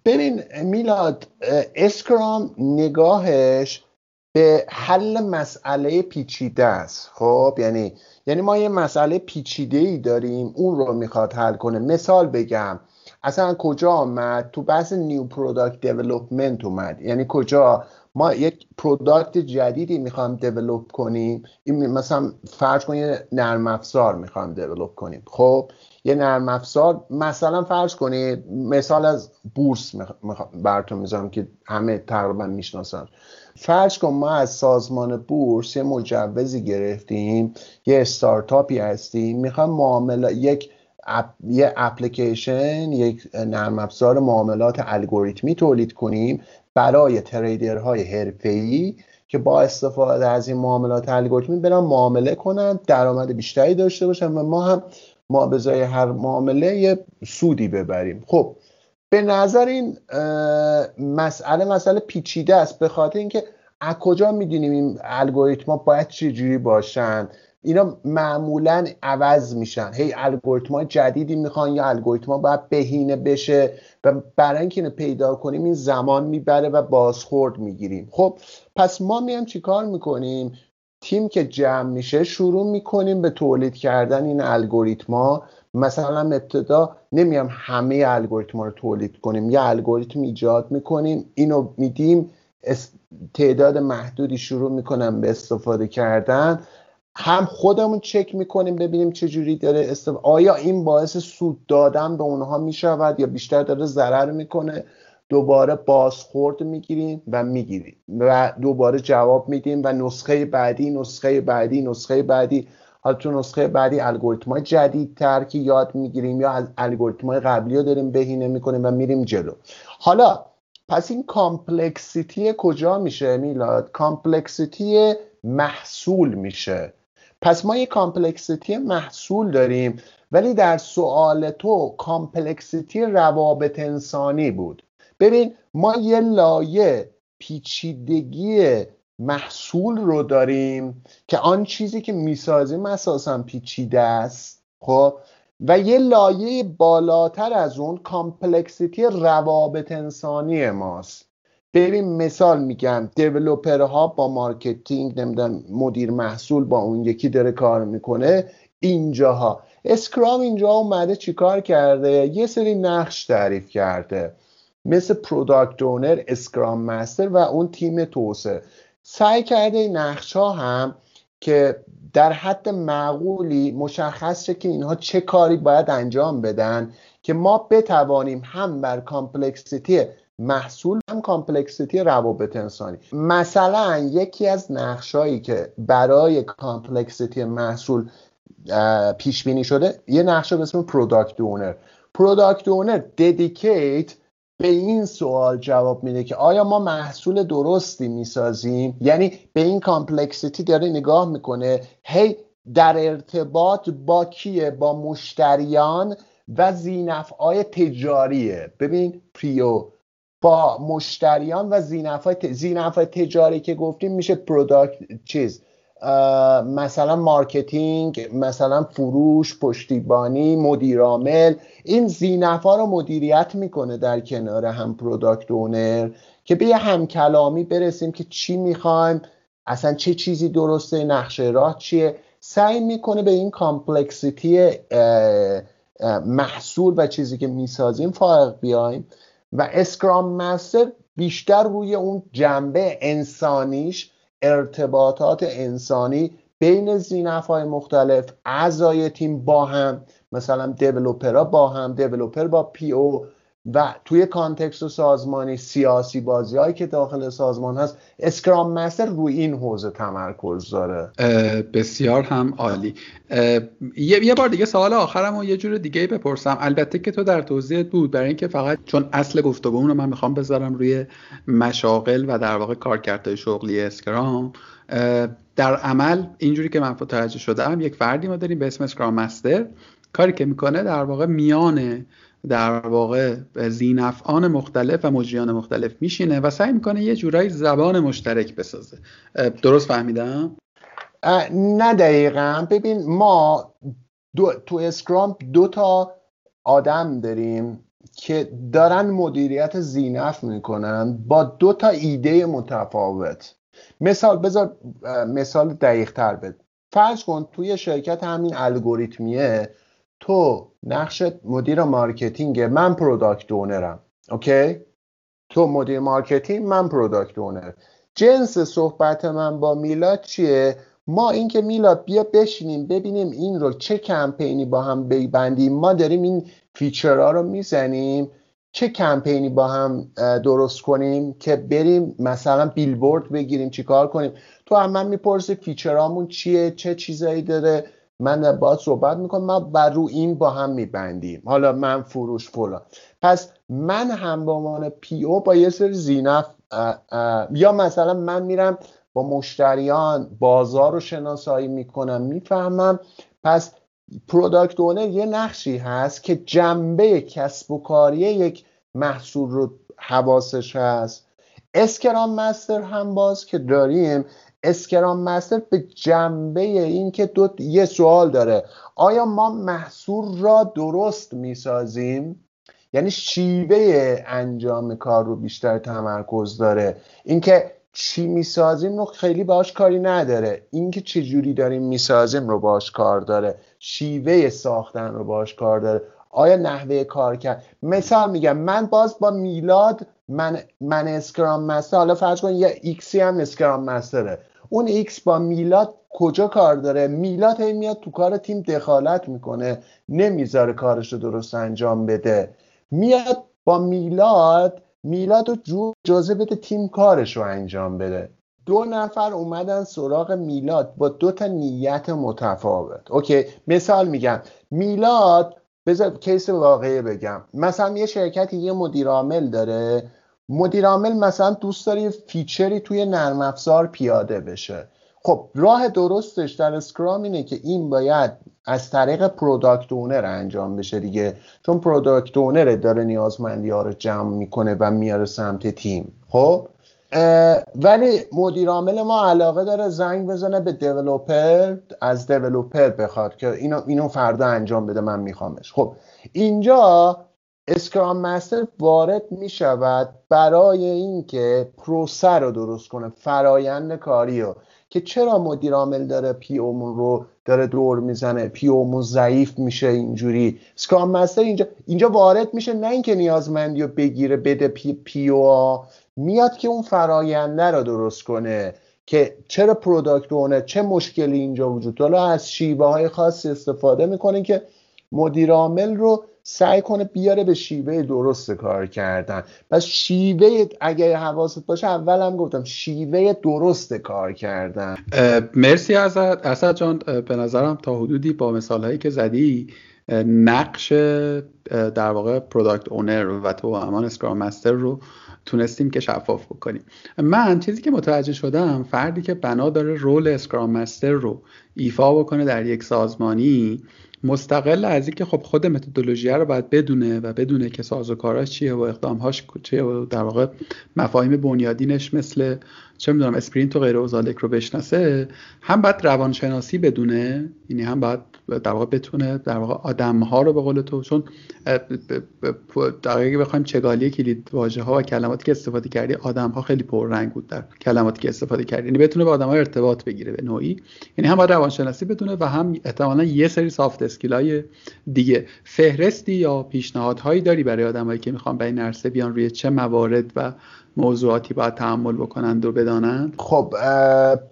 ببین میلاد Scrum نگاهش به حل مسئله پیچیده است. خب یعنی یعنی ما یه مسئله پیچیده ای داریم اون رو می‌خواد حل کنه. مثال بگم. اصلا کجا آمد؟ تو بحث new product development اومد. یعنی کجا؟ ما یک product جدیدی می‌خوام develop کنیم. این مثلا فرض کنیم یه نرم افزار می‌خوام develop کنیم. خب یه نرم افزار مثلا فرض کنید مثال از بورس براتون می‌ذارم که همه تقریبا می‌شناسن. فرض کن ما از سازمان بورس یه مجوزی گرفتیم یه استارتاپی هستیم. می‌خوام معامله یک اپ، یه اپلیکیشن یک نرم افزار معاملات الگوریتمی تولید کنیم برای تریدرهای حرفه‌ای که با استفاده از این معاملات الگوریتمی برن معامله کنن درآمد بیشتری داشته باشن و ما هم ما به هر معامله یه سودی ببریم. خب به نظر این مسئله مسئله پیچیده است به خاطر اینکه از کجا می‌دونیم این الگوریتما باید چه جوری باشن؟ اینا معمولا عوض میشن. هی الگوریتما جدیدی می‌خوان یا الگوریتما باید بهینه بشه و برای اینکه پیدا کنیم این زمان می‌بره و بازخورد می‌گیریم. خب پس ما میام چیکار می‌کنیم؟ تیم که جمع میشه شروع می‌کنیم به تولید کردن این الگوریتما مثلا ابتدا نمیام همه الگوریتما رو تولید کنیم یه الگوریتم ایجاد می‌کنیم اینو میدیم تعداد محدودی شروع می‌کنم به استفاده کردن. هم خودمون چک می‌کنیم ببینیم چه جوری داره استف... آیا این باعث سود دادن به اونها می‌شود یا بیشتر داره ضرر می‌کنه؟ دوباره بازخورد می‌گیریم و می‌گیریم و دوباره جواب میدیم و نسخه بعدی نسخه بعدی نسخه بعدی. حالا تو نسخه بعدی الگوریتم های جدید تر که یاد می‌گیریم یا از الگوریتم های قبلی رو داریم بهینه می‌کنیم و میریم جلو. حالا پس این complexity کجا میشه میلاد؟ complexity محصول میشه. پس ما یه complexity محصول داریم ولی در سوال تو complexity روابط انسانی بود. ببین ما یه لایه پیچیدگی محصول رو داریم که آن چیزی که می‌سازیم اساسا پیچیده است خب؟ و یه لایه بالاتر از اون complexity روابط انسانی ماست. ببین مثال میگم ها با مارکتینگ نمی‌دونم مدیر محصول با اون یکی داره کار می‌کنه اینجاها. Scrum اینجا اومده چیکار کرده؟ یه سری نقش تعریف کرده. مثل product owner Scrum master و اون تیم توسعه. سعی کرده این نقش ها هم که در حد معقولی مشخص شه که اینها چه کاری باید انجام بدن که ما بتوانیم هم بر complexity محصول هم complexity روابط انسانی. مثلا یکی از نقشایی که برای complexity محصول پیش بینی شده یه نقشه به اسم product owner product owner dedicate به این سوال جواب میده که آیا ما محصول درستی می‌سازیم؟ یعنی به این complexity داره نگاه می‌کنه. هی در ارتباط با کیه؟ با مشتریان و ذینفعای تجاریه. ببین PO با مشتریان و ذینفعای تجاری که گفتیم میشه product چیز. مثلا مارکتینگ مثلا فروش پشتیبانی مدیرعامل این ذینفعا رو مدیریت می‌کنه در کنار هم product owner که به یه همکلامی برسیم که چی می‌خوایم اصلا چه چیزی درسته نقشه راه چیه. سعی می‌کنه به این complexity محصول و چیزی که می‌سازیم فائق بیایم. و Scrum master بیشتر روی اون جنبه انسانیش ارتباطات انسانی بین ذینفعای مختلف اعضای تیم با هم مثلا developer ا با هم developer با PO و توی context سازمانی سیاسی بازی هایی که داخل سازمان هست اسکرام master روی این حوزه تمرکز داره. بسیار هم عالی. یه, بار دیگه سوال آخرم و یه جور دیگه بپرسم. البته که تو در توضیحت بود برای اینکه فقط چون اصل گفتگو رو من می‌خوام بذارم روی مشاغل و در واقع کارکردهای شغلی Scrum در عمل اینجوری که من متوجه شدم یک فردی ما داریم به اسم اسکرام مستر کاری که می‌کنه در واقع میان در واقع زینفعان مختلف و مجریان مختلف میشینه و سعی می‌کنه یه جورایی زبان مشترک بسازه. درست فهمیدم؟ نه دقیقا. ببین ما دو، تو اسکرام دو تا آدم داریم که دارن مدیریت زینف می‌کنن با دو تا ایده متفاوت. مثال بذار مثال دقیق تر بدم. فرض کن توی شرکت همین الگوریتمیه. تو نقش مدیر مارکتینگ من product owner م OK تو مدیر مارکتینگ من product owner جنس صحبت من با میلاد چیه؟ ما اینکه میلاد بیا بشینیم ببینیم این رو چه کمپینی با هم ببندیم. ما داریم این feature ها رو می‌زنیم. چه کمپینی با هم درست کنیم که بریم مثلا بیلبورد بگیریم چیکار کنیم؟ تو از من می‌پرسی feature امون چیه؟ چه چیزایی داره؟ من باید صحبت می‌کنم ما بر رو این با هم میبندیم. حالا من فروش فلان. پس من هم به عنوان PO با یه سری ذینفع یا مثلا من میرم با مشتریان بازار رو شناسایی می‌کنم می‌فهمم. پس product owner یه نقشی هست که جنبه کسب و کاری یک محصول رو حواسش هست. اسکرام مستر هم باز که داریم اسکرام مستر به جنبه این که دو یه سوال داره. آیا ما محصول را درست می‌سازیم؟ یعنی شیوه انجام کار رو بیشتر تمرکز داره. اینکه چی می‌سازیم رو خیلی باش کاری نداره. اینکه چه جوری داریم می‌سازیم رو باش کار داره. شیوه ساختن رو باش کار داره. آیا نحوه کار کرد؟ مثال میگم من باز با میلاد من من Scrum master حالا فرض کن یه X ی هم Scrum master ه. اون X با میلاد کجا کار داره؟ میلاد هی میاد تو کار تیم دخالت می‌کنه. نمی‌ذاره کارش رو درست انجام بده. میاد با میلاد میلاد رو اجازه بده تیم کارش رو انجام بده. دو نفر اومدن سراغ میلاد با دو تا نیت متفاوت. OK مثال میگم. میلاد بذار case واقعی بگم. مثلا یه شرکتی یه مدیر عامل داره. مدیر عامل مثلا دوست داره یه feature ی توی نرم افزار پیاده بشه. خب راه درستش در Scrum اینه که این باید از طریق product owner انجام بشه دیگه. چون product owner داره نیازمندی ها رو جمع می‌کنه و میاره سمت تیم. خب؟ ولی مدیر عامل ما علاقه داره زنگ بزنه به developer از developer بخواد که اینو اینو فردا انجام بده من میخوامش. خب اینجا Scrum master وارد می شود برای اینکه پروسه رو درست کنه فرایند کاری رو. که چرا مدیر عامل داره PO مون رو داره دور می‌زنه؟ PO مون ضعیف میشه اینجوری. Scrum master اینجا اینجا وارد میشه نه اینکه نیازمندی رو بگیره بده P, PO میاد که اون فراینده رو درست کنه که چرا product owner چه مشکلی اینجا وجود داره. از شیوه های خاصی استفاده می‌کنه که مدیر عامل رو سعی کنه بیاره به شیوه درست کار کردن. پس شیوه اگر حواست باشه اول هم گفتم شیوه درست کار کردن. مرسی ازت اسد جان به نظرم تا حدودی با مثال هایی که زدی نقش در واقع product owner و توأمان Scrum master رو تونستیم که شفاف بکنیم. من چیزی که متوجه شدم فردی که بنا داره role Scrum Master رو ایفا بکنه در یک سازمانی مستقل از اینکه خب خود متدولوژی رو باید بدونه و بدونه که سازوکاراش چیه و اقدامهاش چیه و در واقع مفاهیم بنیادینش مثل چه می‌دونم sprint و غیره و ذلک رو بشناسه هم باید روانشناسی بدونه یعنی هم باید در واقع بتونه در واقع آدم ها رو به قول تو چون در بخوایم چگالی کلید واژه ها و کلماتی که استفاده کردی آدم ها خیلی پررنگ بود در کلماتی که استفاده کردی. یعنی بتونه به آدم ها ارتباط بگیره به نوعی. یعنی هم باید روانشناسی بدونه و هم احتمالا یه سری سافت اسکیل های دیگه. فهرستی یا پیشنهادهایی داری برای آدمایی که می‌خوان به این بیان روی چه موارد و موضوعاتی باید تحمل بکنند و بدانند؟ خب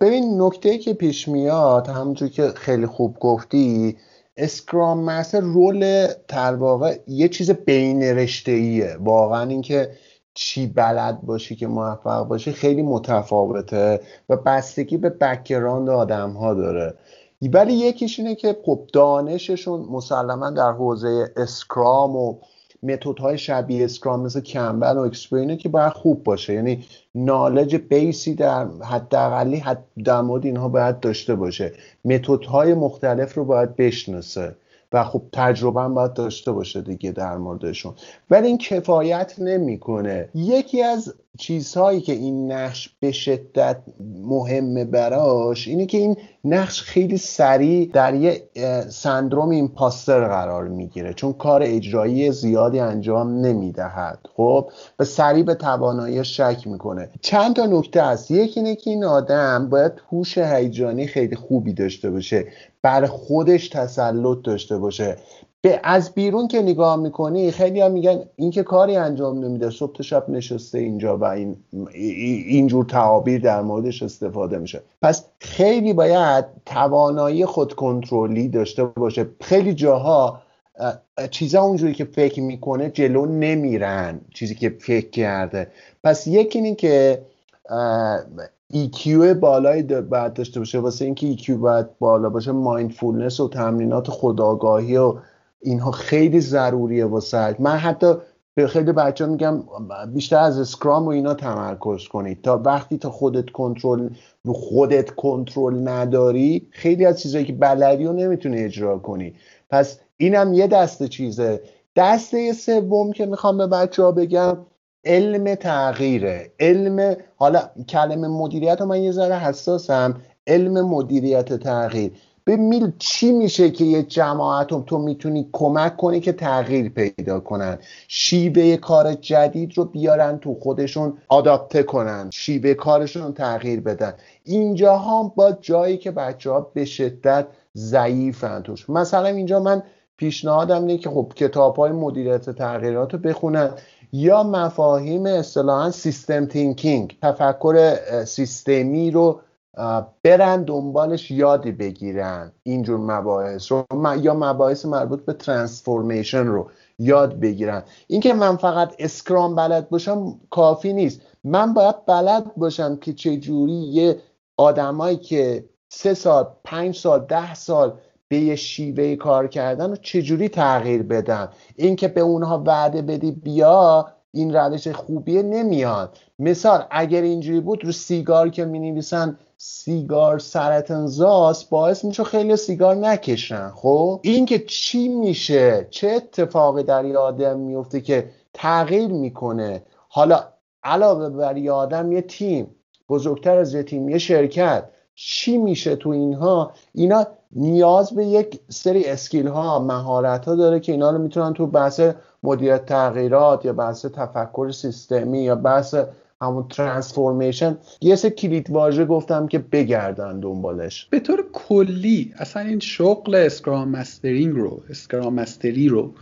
ببین نکته که پیش میاد همونجور که خیلی خوب گفتی Scrum Master role در واقع یه چیز بین رشته ایه واقعا اینکه چی بلد باشی که موفق باشی خیلی متفاوته و بستگی به background آدم ها داره. ولی یکیش اینه که خب دانششون مسلما در حوزه Scrum و های شبیه Scrum مثل Kanban و XP اینه که باید خوب باشه. یعنی knowledge base ی در حداقلی حد در مورد اینها باید داشته باشه. های مختلف رو باید بشناسه و خب تجربه هم باید داشته باشه دیگه در موردشون. ولی این کفایت نمی‌کنه. یکی از چیزهایی که این نقش به شدت مهمه براش اینه که این نقش خیلی سریع در یه سندروم ایمپاستر قرار می‌گیره. چون کار اجرایی زیادی انجام نمی‌دهد. خب و سریع به توانایی شک می‌کنه. چند تا نکته هست. یکی اینه که این آدم باید هوش هیجانی خیلی خوبی داشته باشه. بر خودش تسلط داشته باشه. به از بیرون که نگاه می‌کنی خیلی هم میگن این که کاری انجام نمیده صبح تا شب نشسته اینجا و این اینجور تعابیر در موردش استفاده میشه. پس خیلی باید توانایی خود کنترلی داشته باشه. خیلی جاها چیزا اونجوری که فکر می‌کنه جلو نمیرن چیزی که فکر کرده. پس یکی این که EQ بالایی باید داشته باشه. واسه اینکه EQ باید بالا باشه مایندفولنس و تمرینات خداگاهی و اینها خیلی ضروریه واسه من حتی به خیلی بچه میگم بیشتر از اسکرام و اینا تمرکز کنید. تا وقتی تا خودت کنترل رو خودت کنترل نداری خیلی از چیزایی که بلدی رو نمی‌تونی اجرا کنی. پس اینم یه دسته چیزه. دسته سوم که می‌خوام به بچه ها بگم علم تغییره. علم حالا کلمه مدیریت رو من یه ذره حساسم. علم مدیریت تغییر. ببین چی میشه که یه جماعت تو می‌تونی کمک کنی که تغییر پیدا کنن؟ شیوه کار جدید رو بیارن تو خودشون آداپته کنن. شیوه کارشون تغییر بدن. اینجا هم با جایی که بچه ها به شدت ضعیفن توش. مثلا اینجا من پیشنهادم اینه که خب کتاب های مدیریت تغییرات رو بخونن یا مفاهیم اصطلاحا system thinking تفکر سیستمی رو برن دنبالش یادی بگیرن اینجور مباحث رو یا مباحث مربوط به transformation رو یاد بگیرن. اینکه من فقط Scrum بلد باشم کافی نیست. من باید بلد باشم که چه جوری یه آدمایی که سه سال پنج سال ده سال به یه شیوه کار کردن و چجوری تغییر بدم اینکه به اونها وعده بدی بیا این روش خوبیه نمیاد. مثال اگر اینجوری بود رو سیگار که می نویسن سیگار سرطان زاس باعث میشه خیلی سیگار نکشن خب؟ این که چی میشه؟ چه اتفاقی در یه آدم میفته که تغییر می‌کنه؟ حالا علاوه بر یه آدم یه تیم. بزرگتر از یه تیم یه شرکت. چی میشه تو اینها؟ اینا نیاز به یک سری skill ها مهارت ها داره که اینا رو می‌تونن تو بحث مدیریت تغییرات یا بحث تفکر سیستمی یا بحث همون transformation یه سه کلید واژه گفتم که بگردن دنبالش. به طور کلی اصلا این شغل Scrum Mastering رو Scrum Master ی رو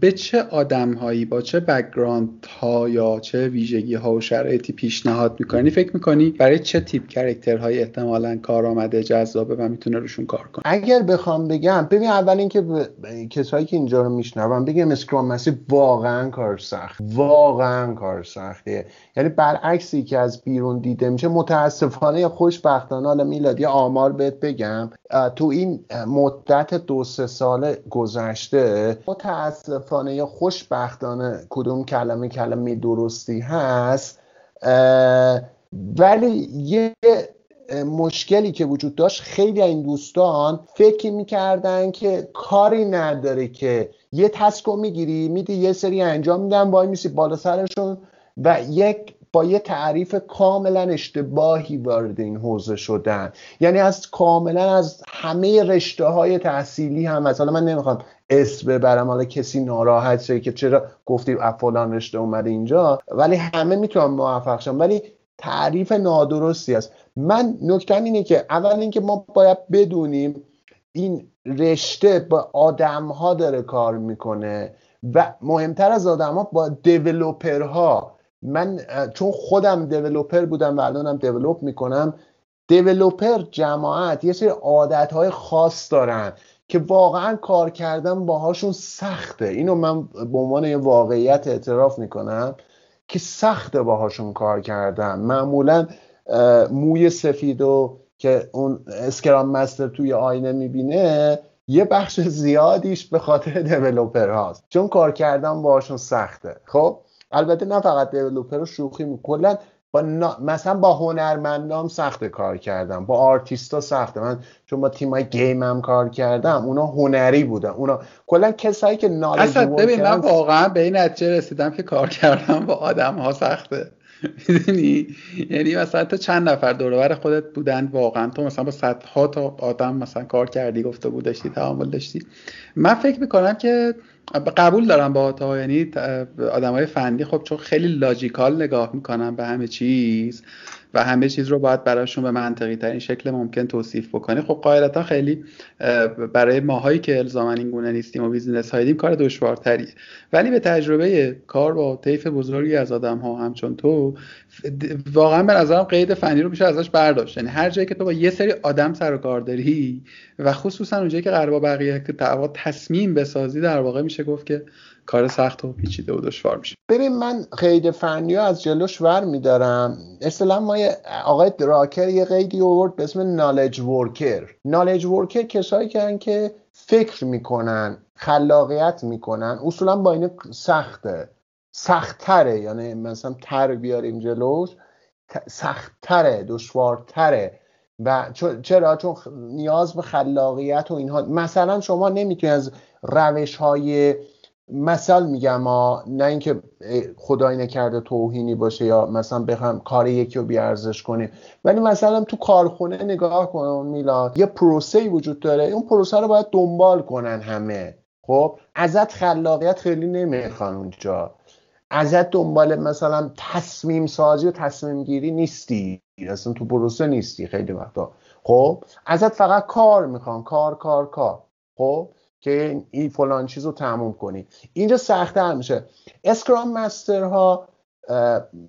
به چه آدم هایی با چه background ها یا چه ویژگی ها و شرایطی پیشنهاد می‌کنی؟ فکر می‌کنی برای چه تیپ character های احتمالا کار آمده جذابه و می‌تونه روشون کار کنه؟ اگر بخوام بگم ببین اول اینکه ب... کسایی که اینجا رو میشنون بگم اسکرام مستری واقعا کار سخت. واقعا کار سختیه. یعنی برعکسی که از بیرون دیده میشه متاسفانه یا خوشبختانه حالا یه آمار بهت بگم. تو این مدت دو سه سال گذشته متاسفانه یا خوشبختانه کدوم کلمه کلمه درستی هست. ولی یه مشکلی که وجود داشت خیلی این دوستان فکر می‌کردن که کاری نداره که یه تسکو می‌گیری میدی یه سری انجام میدن وای میسی بالا سرشون و یک با یه تعریف کاملا اشتباهی وارد این حوزه شدن. یعنی از کاملا از همه رشته های تحصیلی هم مثلا من نمی‌خوام اسم ببرم حالا کسی ناراحت شه که چرا گفتی فلان رشته اومده اینجا ولی همه می‌تونم موفق شم ولی تعریف نادرستی است. من نکتم اینه که اول اینکه ما باید بدونیم این رشته با آدم ها داره کار می‌کنه و مهمتر از آدم ها با دیولوپرها من چون خودم دیولوپر بودم و الانم دیولوپ می‌کنم دیولوپر جماعت یه سری عادت های خاص دارن که واقعا کار کردن باهاشون سخته. اینو من به عنوان یه واقعیت اعتراف می‌کنم که سخته باهاشون کار کردن. معمولا موی سفیدو که اون Scrum Master توی آینه می‌بینه یه بخش زیادیش به خاطر developer هاست چون کار کردن باهاشون سخته. خب؟ البته نه فقط developer رو شوخی می‌کنن با مثلا با هنرمندام سخت کار کردم. با آرتیستا سخته من چون با تیمای game هم کار کردم اونا هنری بودن. اونا کلا کسایی که نالج اصلا ببین من واقعا به این نتیجه رسیدم که کار کردم با آدم ها سخته. می‌دونی؟ یعنی مثلا تو چند نفر دورور خودت بودن؟ واقعا تو مثلا با صدها تا آدم مثلا کار کردی گفته بود داشتی تعامل داشتی. من فکر می‌کنم که قبول دارم با تا یعنی آدم های فنی خب چون خیلی لاجیکال نگاه می‌کنن به همه چیز. و همه چیز رو باید براشون به منطقی ترین شکل ممکن توصیف بکنی. خب قاعدتا خیلی برای ماهایی که الزاما این گونه نیستیم و business side یم کار دشوارتریه. ولی به تجربه کار با طیف بزرگی از آدم ها همچون تو واقعا به نظرم قید فنی رو میشه ازش برداشت. یعنی هر جایی که تو با یه سری آدم سر و کار داری و خصوصا اونجایی که قرار با بقیه تصمیم بسازی در واقع میشه گفت که کار سخت و پیچیده و دشوار میشه. ببین من قید فنی از جلوش ور میدارم. اصلا ما آقای دراکر یه قیدی آورد به اسم knowledge worker knowledge worker کسایی که که فکر می‌کنن خلاقیت می‌کنن اصولا با این سخته. سختتره یعنی مثلا تر بیاریم جلوش سختتره دشوارتره. و چرا؟ چون نیاز به خلاقیت و اینها. مثلا شما نمی‌تونی از روش های مثال میگم ما نه اینکه خدای نکرده توهینی باشه یا مثلا بخوام کار یکی رو بیارزش کنیم ولی مثلا تو کارخونه نگاه کن میلاد یه پروسه وجود داره اون پروسه رو باید دنبال کنن همه. خب ازت خلاقیت خیلی نمی‌خوان اونجا. ازت دنبال مثلا تصمیم سازی و تصمیم گیری نیستی. اصلا تو پروسه نیستی خیلی وقتا. خب ازت فقط کار می‌خوان کار کار کار. خب که این فلان چیز رو تموم کنی. اینجا سختتر میشه. اسکرام مستر ها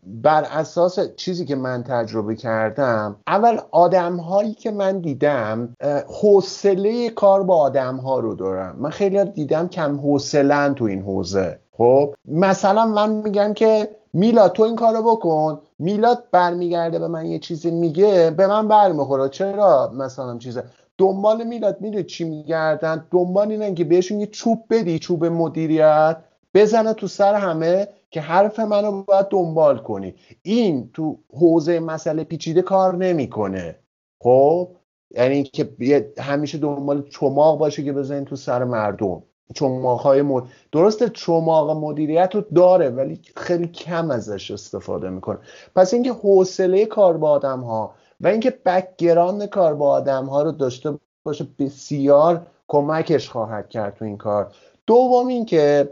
بر اساس چیزی که من تجربه کردم اول آدم هایی که من دیدم حوصله کار با آدم ها رو دارم من خیلی دیدم کم حوصلن تو این حوزه. خب؟ مثلا من میگم که میلاد تو این کارو بکن. میلاد برمیگرده به من یه چیزی میگه به من برمیخوره. چرا مثلا چیزه؟ دنبال میلاد میره چی میگردن؟ دنبال اینن که بهشون یه چوب بدی چوب مدیریت بزنه تو سر همه که حرف منو باید دنبال کنی. این تو حوزه مسئله پیچیده کار نمی‌کنه. خب؟ یعنی که همیشه دنبال چماق باشه که بزنین تو سر مردم. چماق های مد... درسته چماق مدیریت رو داره ولی خیلی کم ازش استفاده می‌کنه. پس اینکه حوصله کار با آدم ها و اینکه background کار با آدم ها رو داشته باشه بسیار کمکش خواهد کرد تو این کار. دوم اینکه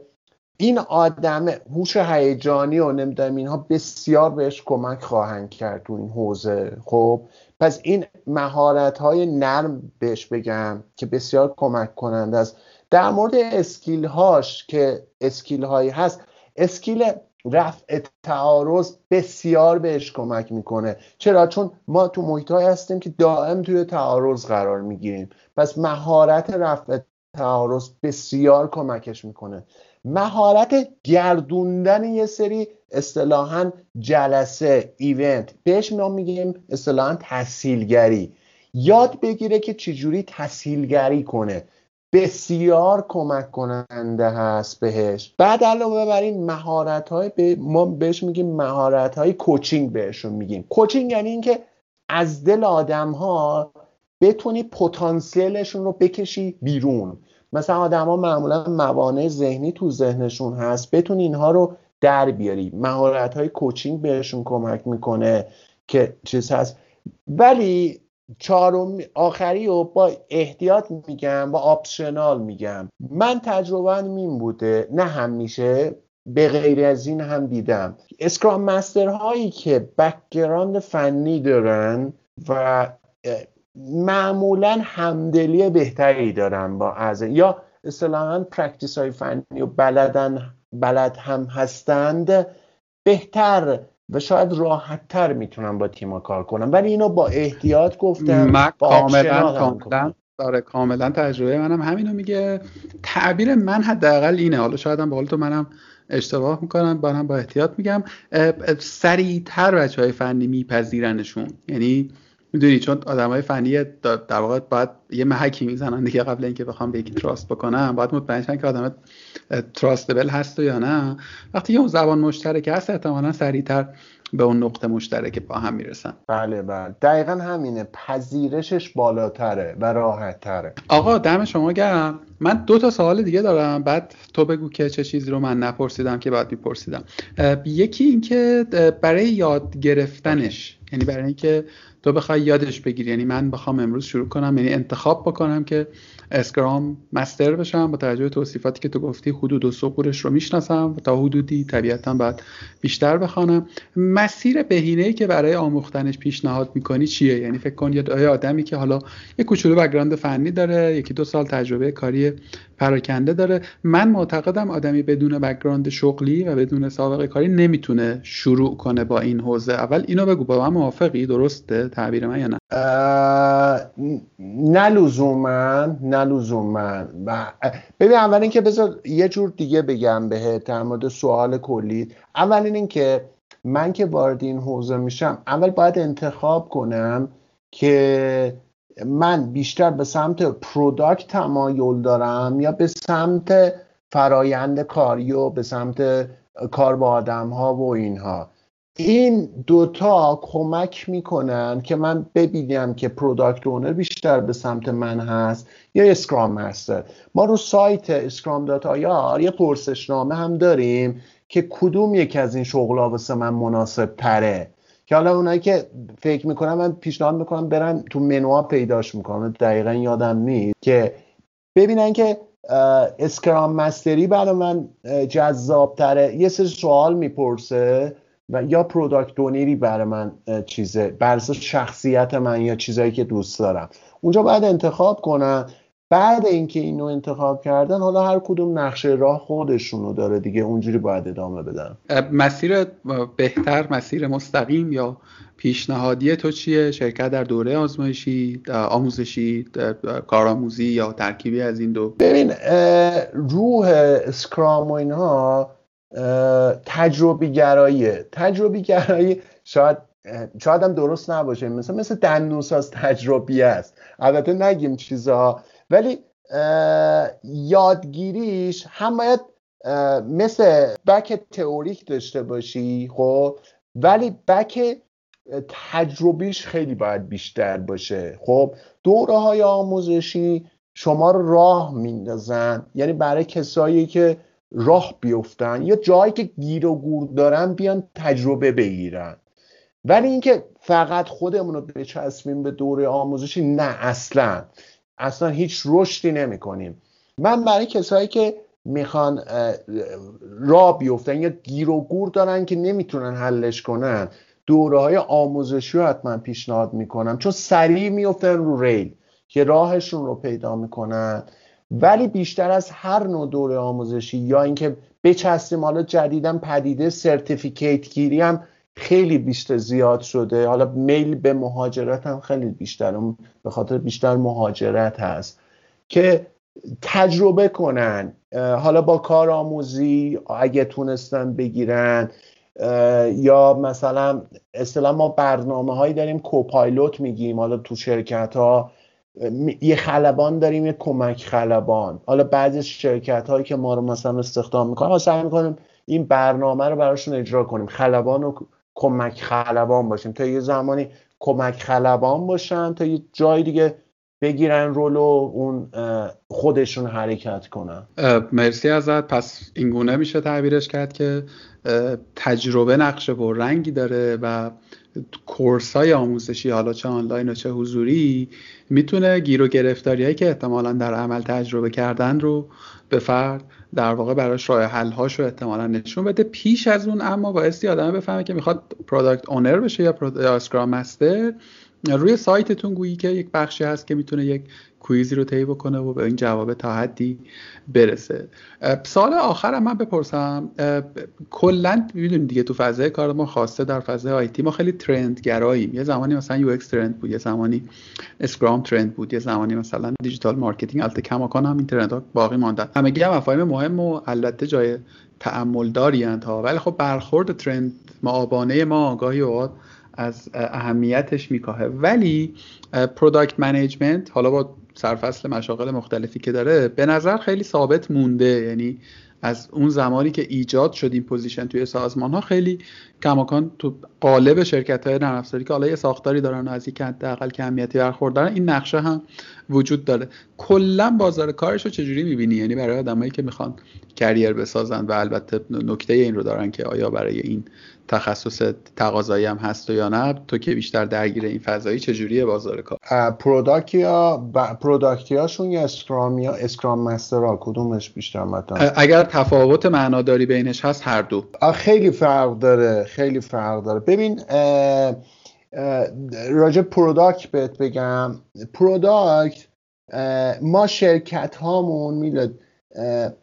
این آدم هوش هیجانی و نمی‌دونم اینها بسیار بهش کمک خواهند کرد تو این حوزه. خب پس این مهارت های نرم بهش بگم که بسیار کمک کننده است در مورد skill هاش که skill هایی هست skill رفع تعارض بسیار بهش کمک می‌کنه. چرا؟ چون ما تو محیط هستیم که دائم توی تعارض قرار می‌گیریم. پس مهارت رفع تعارض بسیار کمکش می‌کنه. مهارت گردوندن یه سری اصطلاحا جلسه ایونت. بهش ما میگیم اصطلاحا تحصیلگری. یاد بگیره که چجوری تحصیلگری کنه. بسیار کمک کننده هست بهش. بعد علاوه بر این مهارت های به ما بهش میگیم مهارت های کوچینگ بهشون میگیم. کوچینگ یعنی اینکه از دل آدم ها بتونی پتانسیلشون رو بکشی بیرون. مثلا آدما معمولا موانع ذهنی تو ذهنشون هست. بتونی اینها رو در بیاری. مهارت های coaching بهشون کمک می‌کنه که چیز هست. ولی چهارم آخری و با احتیاط میگم با optional میگم. من تجربه این بوده نه همیشه به غیر از این هم دیدم. Scrum Master هایی که background فنی دارن و معمولا همدلی بهتری دارن با از یا اصطلاحا practice های فنی و بلدن بلد هم هستند بهتر و شاید راحت تر می‌تونن با تیما کار کنم. ولی اینو با احتیاط گفتم من کاملا کاملا آره کاملا تجربه منم. همینو میگه. تعبیر من حداقل اینه. حالا شاید هم تو منم اشتباه می‌کنم هم با احتیاط میگم. سریعتر بچه های فنی میپذیرنشون. یعنی می‌دونی چون آدم های فنی در واقع باید یه محکی می‌زنن دیگه قبل اینکه بخوام به یکی تراست بکنم. باید مطمئن شن که آدم تراستبل هست یا نه. وقتی یه اون زبان مشترک هست احتمالا سریعتر به اون نقطه مشترک با هم می‌رسن. بله بله. دقیقا همینه. پذیرشش بالاتره و راحت تره آقا دم شما گرم. من دو تا سوال دیگه دارم. بعد تو بگو که چه چیزی رو من نپرسیدم که بعد میپرسیدم. یکی اینکه برای یاد گرفتنش یعنی برای اینکه تو بخوای یادش بگیری. یعنی من بخوام امروز شروع کنم یعنی انتخاب بکنم که اسکرام مستر بشم با توجه توصیفاتی که تو گفتی حدود و سقورش رو می‌شناسم و تا حدودی طبیعتا باید بیشتر بخوانم. مسیر بهینه‌ای که برای آموختنش پیشنهاد می‌کنی چیه؟ یعنی فکر کن یه آدمی که حالا یه کوچولو بک‌گراند فنی داره یکی دو سال تجربه کاری پراکنده داره. من معتقدم آدمی بدون بکگراند شغلی و بدون سابقه کاری نمی‌تونه شروع کنه با این حوزه. اول اینو بگو با من موافقی؟ درسته؟ تعبیر من یا نه؟ نه لزوما نه ببین اول اینکه بذار یه جور دیگه بگم به در مورد سوال کلی. اول اینکه من که وارد این حوزه میشم اول باید انتخاب کنم که من بیشتر به سمت product تمایل دارم یا به سمت فرایند کاری و به سمت کار با آدم ها و اینها. این دوتا کمک می‌کنن که من ببینم که Product Owner بیشتر به سمت من هست یا Scrum Master ما رو سایت Scrum دات یا یه پرسشنامه هم داریم که کدوم یک از این شغلا واسه من مناسب تره که حالا اونایی که فکر می‌کنم من پیشنهاد می‌کنم برن تو منوها پیداش می‌کنم دقیقا یادم نیست که ببینن که Scrum Master ی برای من جذاب تره یه سری سوال می‌پرسه و یا Product Owner ی برای من چیزه بر شخصیت من یا چیزایی که دوست دارم. اونجا باید انتخاب کنن بعد اینکه اینو انتخاب کردن حالا هر کدوم نقشه راه خودشونو داره دیگه اونجوری باید ادامه بدن. مسیر بهتر مسیر مستقیم یا پیشنهادی تو چیه؟ شرکت در دوره آزمایشی آموزشی کارآموزی یا ترکیبی از این دو؟ ببین روح اسکرام و اینها تجربی گراییه تجربی گرایی شاید شاید هم درست نباشه. مثل مثل دنوس از تجربی است. البته نگیم چیزا ولی یادگیریش هم باید مثل بک تئوریک داشته باشی خب؟ ولی بک تجربیش خیلی باید بیشتر باشه. خب؟ دوره های آموزشی شما رو راه میندازن. یعنی برای کسایی که راه بیفتن یا جایی که گیر و گور دارن بیان تجربه بگیرن. ولی اینکه فقط خودمون رو بچسبیم به دوره آموزشی نه اصلا. اصلا هیچ رشدی نمی کنیم من برای کسایی که می‌خوان راه بیفتن یا گیر و گور دارن که نمی‌تونن حلش کنن دوره های آموزشی رو حتما پیشنهاد می‌کنم. چون سریع میفتن رو ریل که راهشون رو پیدا می‌کنن. ولی بیشتر از هر نوع دوره آموزشی یا اینکه بچسبیم حالا جدیدا پدیده certificate گیری هم خیلی بیشتر زیاد شده. حالا میل به مهاجرت هم خیلی بیشتر به خاطر بیشتر مهاجرت هست. که تجربه کنن. حالا با کارآموزی اگه تونستن بگیرن یا مثلا اصطلاح ما برنامه هایی داریم کوپایلوت میگیم. حالا تو شرکت ها یه خلبان داریم یه کمک خلبان. حالا بعضی شرکت هایی که ما رو مثلا استخدام می‌کنن ما سعی می‌کنیم این برنامه رو براشون اجرا کنیم. خلبان و کمک خلبان باشیم. تا یه زمانی کمک خلبان باشن تا یه جای دیگه بگیرن role و اون خودشون حرکت کنن. مرسی ازت. پس اینگونه میشه تعبیرش کرد که تجربه نقش پررنگی داره و course های آموزشی حالا چه آنلاین و چه حضوری می‌تونه گیر و که احتمالا در عمل تجربه کردن رو به فرد در واقع براش راه حل هاش رو احتمالا نشون بده. پیش از اون اما بایستی آدم بفهمه که می‌خواد product owner بشه یا, یا scrum master روی سایتتون گویی که یک بخشی هست که می‌تونه یک quiz ی رو طی بکنه و به این جواب تا حدی برسه. سوال آخرم من بپرسم کلا می‌دونید دیگه تو فضای کار ما خواسته در فضای IT ما خیلی trend گراییم یه زمانی مثلا UX trend بود یه زمانی scrum trend بود یه زمانی مثلا digital marketing البته کماکان هم این trend ها باقی ماندن. همگی هم مفاهیم مهم و البته جای تأمل داری ها ولی خب برخورد trend مآبانه ما گاهی اوقات از اهمیتش میکاهه. ولی product management حالا با سرفصل مشاغل مختلفی که داره به نظر خیلی ثابت مونده. یعنی از اون زمانی که ایجاد شد این position توی سازمان ها خیلی کماکان تو قالب شرکت های که حالا یه ساختاری دارن و از یک حداقل کمیتی برخوردارن این نقشه هم وجود داره. کلا بازار کارش رو چجوری می‌بینی؟ یعنی برای آدمایی که می‌خوان career بسازن و البته نکته این رو دارن که آیا برای این تخصص تقاضایی هم هست و یا نه تو که بیشتر درگیر این فضایی چجوریه بازار کار؟ product یا product یاشون یا scrum یا scrum master کدومش بیشتر مطمئن اگر تفاوت معناداری بینش هست هر دو. خیلی فرق داره خیلی فرق داره. ببین راجع product بهت بگم. product ما شرکت هامون میلاد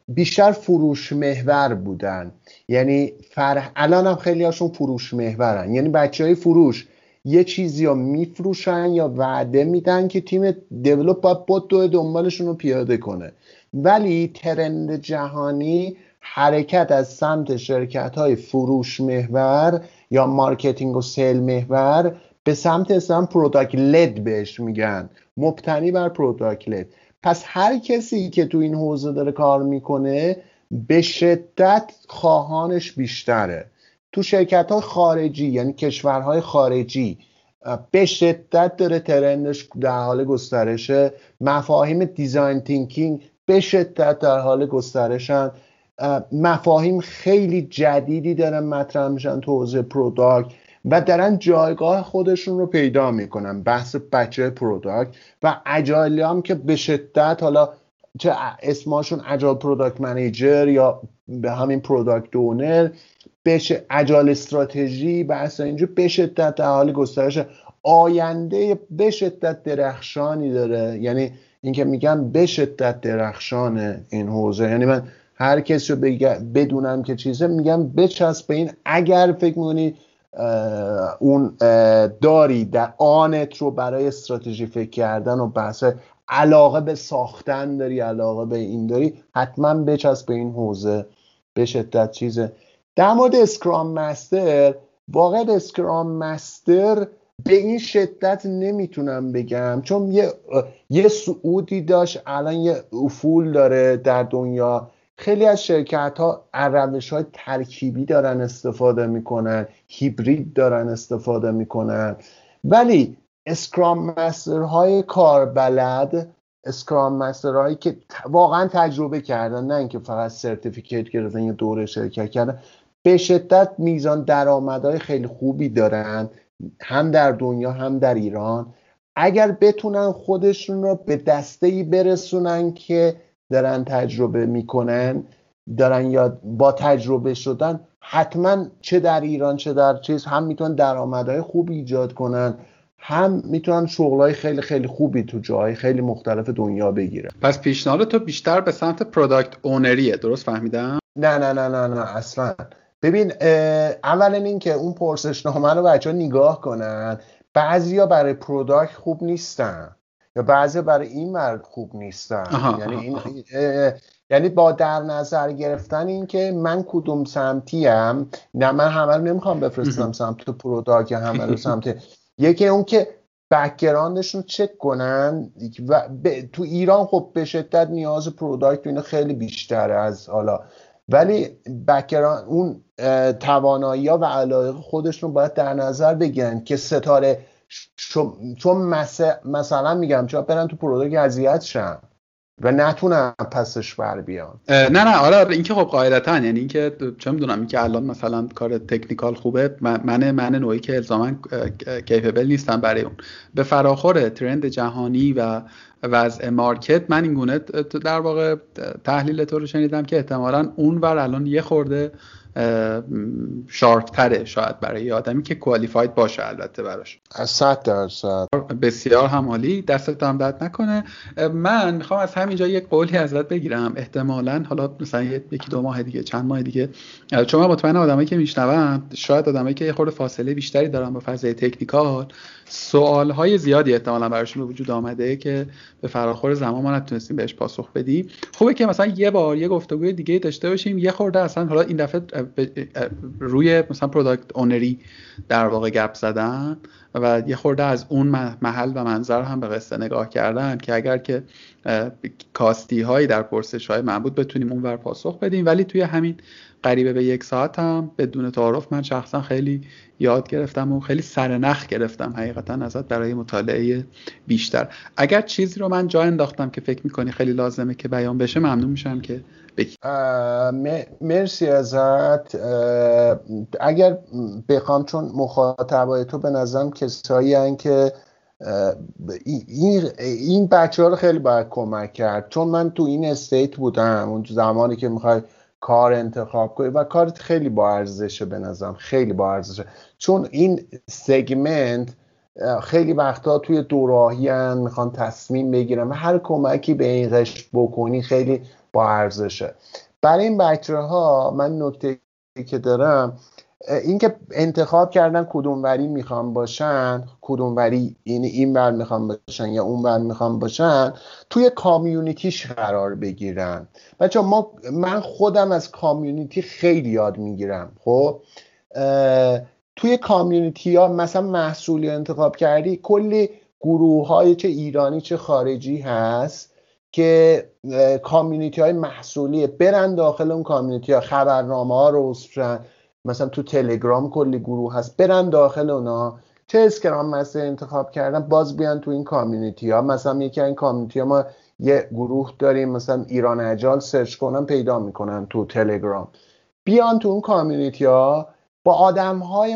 بیشتر فروش محور بودن. یعنی فر... الان هم خیلی هاشون فروش محورن. یعنی بچه های فروش یه چیزی رو میفروشن یا وعده میدن که تیم develop باید بدو بدو دنبالشون رو پیاده کنه. ولی trend جهانی حرکت از سمت شرکت های فروش محور یا marketing و sale محور به سمت اسم product-led بهش میگن. مبتنی بر product-led پس هر کسی که تو این حوزه داره کار می‌کنه به شدت خواهانش بیشتره. تو شرکت های خارجی یعنی کشورهای خارجی به شدت داره trend ش در حال گسترشه. مفاهیم design thinking به شدت در حال گسترشن. مفاهیم خیلی جدیدی دارن مطرح میشن تو حوزه product و دارن جایگاه خودشون رو پیدا می‌کنن بحث بچه product و agile ی هم که به شدت حالا چه اسماشون agile product manager یا به همین product owner بشه agile strategy بحث اینجا به شدت در حال گسترش آینده به شدت درخشانی داره. یعنی اینکه میگم به شدت درخشان این حوزه. یعنی من هر کسی رو بدونم که چیزه میگم بچسب به این. اگر فکر می‌کنی اون داری در آنت رو برای استراتژی فکر کردن و بحث علاقه به ساختن داری علاقه به این داری حتما بچسب به این حوزه به شدت چیزه. در مورد اسکرام مستر واقعا اسکرام مستر به این شدت نمی‌تونم بگم چون یه یه سعودی داشت الان یه افول داره در دنیا. خیلی از شرکت ها روش های ترکیبی دارن استفاده می‌کنن هیبرید دارن استفاده می‌کنن. ولی scrum master های کاربلد scrum master هایی که واقعا تجربه کردن نه اینکه فقط certificate گرفتن یا دوره شرکت کردن به شدت میزان درآمدهای خیلی خوبی دارن هم در دنیا هم در ایران. اگر بتونن خودشون رو به دسته ای برسونن که دارن تجربه می‌کنن دارن یا با تجربه شدن حتما چه در ایران چه در چیز هم می‌تونن درآمدهای خوب ایجاد کنن هم می‌تونن شغلای خیلی خیلی خوبی تو جاهای خیلی مختلف دنیا بگیرن. پس پیشنهاد تو بیشتر به سمت product owner یه درست فهمیدم؟ نه نه نه نه نه اصلا. ببین اولا اینکه اون پرسشنامه رو بچه ها نگاه کنن بعضیا برای product خوب نیستن. یا بعضی برای این مرد خوب نیستن. یعنی این یعنی با در نظر گرفتن اینکه من کدوم سمتیم نه من همه رو نمی‌خوام بفرستم سمت پروداکت یا همه رو سمت. یکی اون که بکگراندشون چک کنن و تو ایران خب به شدت نیاز پروداکت اینو خیلی بیشتره از حالا. ولی بکران اون توانایی ها و علایق خودشون باید در نظر بگیرن که ستاره چون مثلا میگم چون برن تو product اذیت شن و نتونن پسش بر بیان. نه نه آره, آره، اینکه خب قاعدتا یعنی اینکه چه می‌دونم اینکه الان مثلا کار technical خوبه من من نوعی که الزاما capable نیستم برای اون. به فراخور trend جهانی و وضع market من این گونه در واقع تحلیل تو رو شنیدم که احتمالا اون ور الان یه خورده شارپتره شاید برای یه آدمی که کوالیفاید باشه البته براش. از صد درصد. بسیار همالی دستت هم درد نکنه. من می‌خوام از همینجا یک قولی ازت بگیرم. احتمالا حالا مثلا یکی دو ماه دیگه چند ماه دیگه. چون من مطمئن آدمایی که میشنوم شاید آدمایی که یه خورده فاصله بیشتری دارن با فضای تکنیکال سوال های زیادی احتمالا براشون به وجود آمده که به فراخور زمان ما نتونستیم بهش پاسخ بدیم. خوبه که مثلا یه بار یه گفتگوی دیگه داشته باشیم. یه خورده اصلا حالا این دفعه روی مثلا پروداکت اونری در واقع گپ زدن و یه خورده از اون محل و منظر هم به قصه نگاه کردن که اگر که کاستی هایی در پرسش های معبود بتونیم اونور پاسخ بدیم. ولی توی همین قریبه به یک ساعت هم بدون تعارف من شخصا خیلی یاد گرفتم و خیلی سرنخ گرفتم حقیقتا ازت برای مطالعه بیشتر. اگر چیزی رو من جا انداختم که فکر می‌کنی خیلی لازمه که بیان بشه ممنون میشم که بگی. مرسی ازت. اگر بخوام چون مخاطبای تو به نظرم کسایی هن که این, این بچه ها رو خیلی باید کمک کرد. چون من تو این استیت بودم اون زمانی که می‌خوای کار انتخاب کنی و کارت خیلی با ارزشه به نظرم خیلی با ارزشه. چون این سگمنت خیلی وقتا توی دوراهی می‌خوان تصمیم بگیرن و هر کمکی به این قشر بکنی خیلی با ارزشه. برای این بچه ها من نکته که دارم اینکه انتخاب کردن کدوم وری می‌خوام باشن کدوم وری این این بر می‌خوام باشن یا اون بر می‌خوام باشن توی کامیونیتیش قرار بگیرن. بچه ما من خودم از کامیونیتی خیلی یاد می‌گیرم خب؟ توی کامیونیتی ها مثلا محصولی انتخاب کردی کلی گروه های چه ایرانی چه خارجی هست که community های محصولی برن داخل اون community ها خبرنامه ها رو مثلا تو تلگرام کلی گروه هست برن داخل اونا چه scrum master انتخاب کردن باز بیان تو این community ها مثلا یکی این community ها ما یه گروه داریم مثلا ایران agile سرچ کنن پیدا می‌کنن تو تلگرام. بیان تو اون community ها با آدم های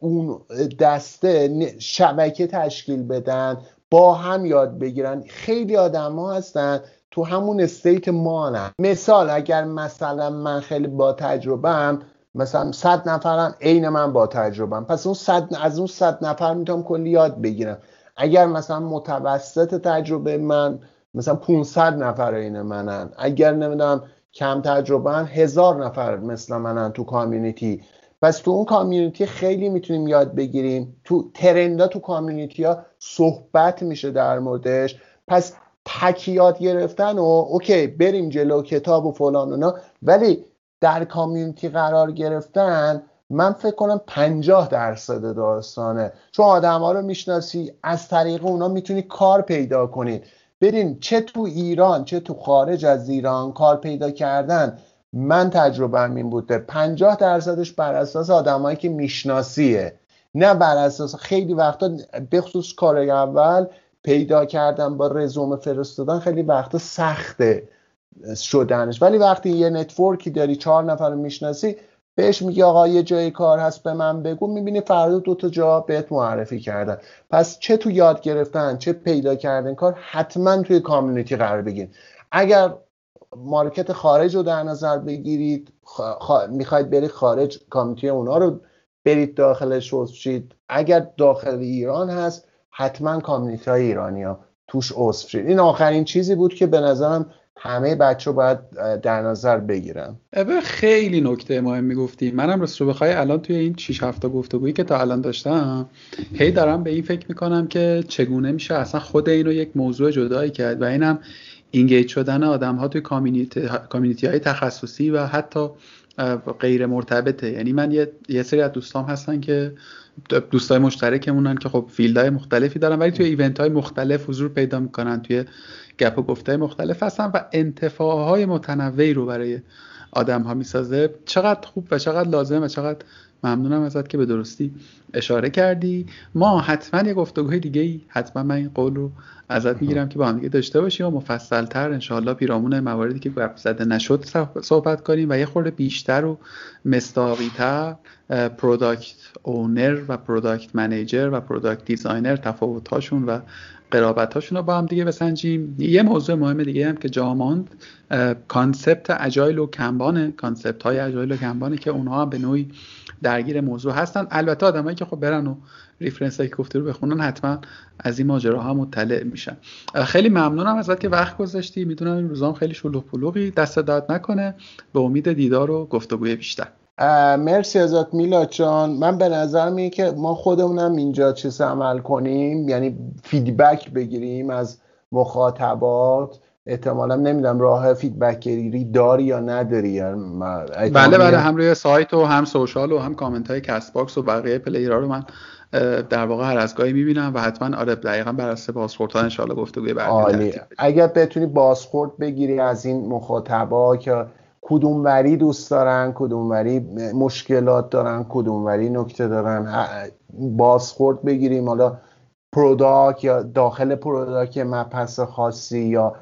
اون دسته شبکه تشکیل بدن با هم یاد بگیرن. خیلی آدم ها هستن تو همون استیت ما مثال اگر مثلا من خیلی با تجربه مثلا صد نفرم عین من با تجربم پس اون صد از اون صد نفر می‌تونم کلی یاد بگیرم. اگر مثلا متوسط تجربه من مثلا 500 نفر عین منن. اگر نمی‌دونم کم تجربه هزار نفر مثل منن تو کامیونیتی پس تو اون کامیونیتی خیلی می‌تونیم یاد بگیریم. تو ترندا تو کامیونیتی ها صحبت میشه در موردش. پس تک یاد گرفتن و اوکی بریم جلو کتاب و فلان اونا ولی در کامیونیتی قرار گرفتن من فکر کنم پنجاه درصد داستانه. چون آدم ها رو می‌شناسی از طریق اونا می‌تونی کار پیدا کنید برین چه تو ایران چه تو خارج از ایران کار پیدا کردن. من تجربه این بوده. پنجاه درصدش بر اساس آدمایی که میشناسیه. نه بر اساس خیلی وقتا بخصوص کار اول پیدا کردن با رزومه فرستادن خیلی وقتا سخته شدنش. ولی وقتی یه network ی داری چهار نفر می‌شناسی بهش میگی آقا یه جای کار هست به من بگو. می‌بینی فردا دو تا جا بهت معرفی کردن. پس چه تو یاد گرفتن چه پیدا کردن کار حتما توی community قرار بگیرید اگر market خارج رو در نظر بگیرید. می‌خواید برید خارج کامیونیتی اونا رو برید داخلش عضو اگر داخل ایران هست حتما کامیونیتی های ایرانی ها توش عضو شید. این آخرین چیزی بود که به نظرم همه بچه باید در نظر بگیرن. خیلی نکته مهم گفتی منم راست رو بخوای الان توی این 6 هفته گفتگویی که تا الان داشتم هی دارم به این فکر می‌کنم که چگونه میشه اصلا خود اینو یک موضوع جدایی کرد و اینم engage شدن آدم ها توی community های تخصصی و حتی غیر مرتبطه. یعنی من یه, یه سری از دوستام هستن که دوستای مشترکمونن که خب field های مختلفی دارن ولی توی event های مختلف حضور پیدا می‌کنن توی گپ و گفت های مختلف هستن و انتفاعهای متنوعی رو برای آدم ها می‌سازه. چقدر خوب و چقدر لازم و چقدر ممنونم ازت که به درستی اشاره کردی. ما حتما یه گفتگوهای دیگه ای حتما من این قول رو ازت می‌گیرم که با هم دیگه داشته باشیم و مفصلتر انشاءالله پیرامون مواردی که گفت زده نشد صحبت کنیم و یه خورده بیشتر و مصداقی‌تر product owner و product manager و product designer تفاوتاشون و قرابتاشون رو با هم دیگه بسنجیم. یه موضوع مهم دیگه هم که جاماند concept agile و Kanban ه concept های agile و Kanban ه که اونها هم به نوعی درگیر موضوع هستن. البته آدمایی که خب برن و reference که گفته رو بخونن حتما از این ماجراها مطلع میشن. خیلی ممنونم ازت که وقت گذاشتی. می‌دونم این روزام خیلی شلوغ پلوغی. دستت درد نکنه. به امید دیدار و گفتگوی بیشتر. مرسی ازت میلاد جان. من به نظر میاد که ما خودمونم اینجا چیز عمل کنیم یعنی feedback بگیریم از مخاطبات. احتمالا نمی‌دونم راه feedback گیری داری یا نداری. یعنی بله بله هم روی سایت و هم social و هم کامنت های Castbox و بقیه player ها رو من در واقع هر از گاهی می‌بینم و حتما آره دقیقا بر اساس بازخورد ها انشالله گفتگوی بعدی اگر بتونی بازخورد بگیری از این مخاطبا که کدوم وری دوست دارن کدوم وری مشکلات دارن کدوم وری نکته دارن. بازخورد بگیریم. حالا product یا داخل product مبحث خاصی یا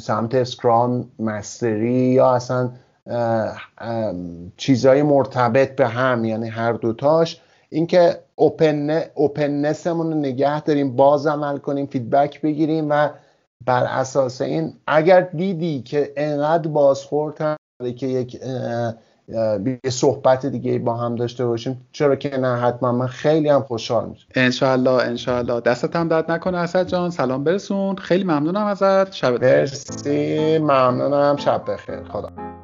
سمت اسکرام مستری یا اصلا چیزهای مرتبط به هم یعنی هر دوتاش. اینکه اوپن اوپننسمون رو نگه داریم باز عمل کنیم فیدبک بگیریم و بر اساس این اگر دیدی که انقدر بازخورد که یک یه صحبت دیگه با هم داشته باشیم. چرا که نه حتما. من خیلی هم خوشحال میشم. انشالله انشالله دستت هم درد نکنه اسد جان. سلام برسون. خیلی ممنونم ازت. شب مرسی. ممنونم. شب بخیر. خدا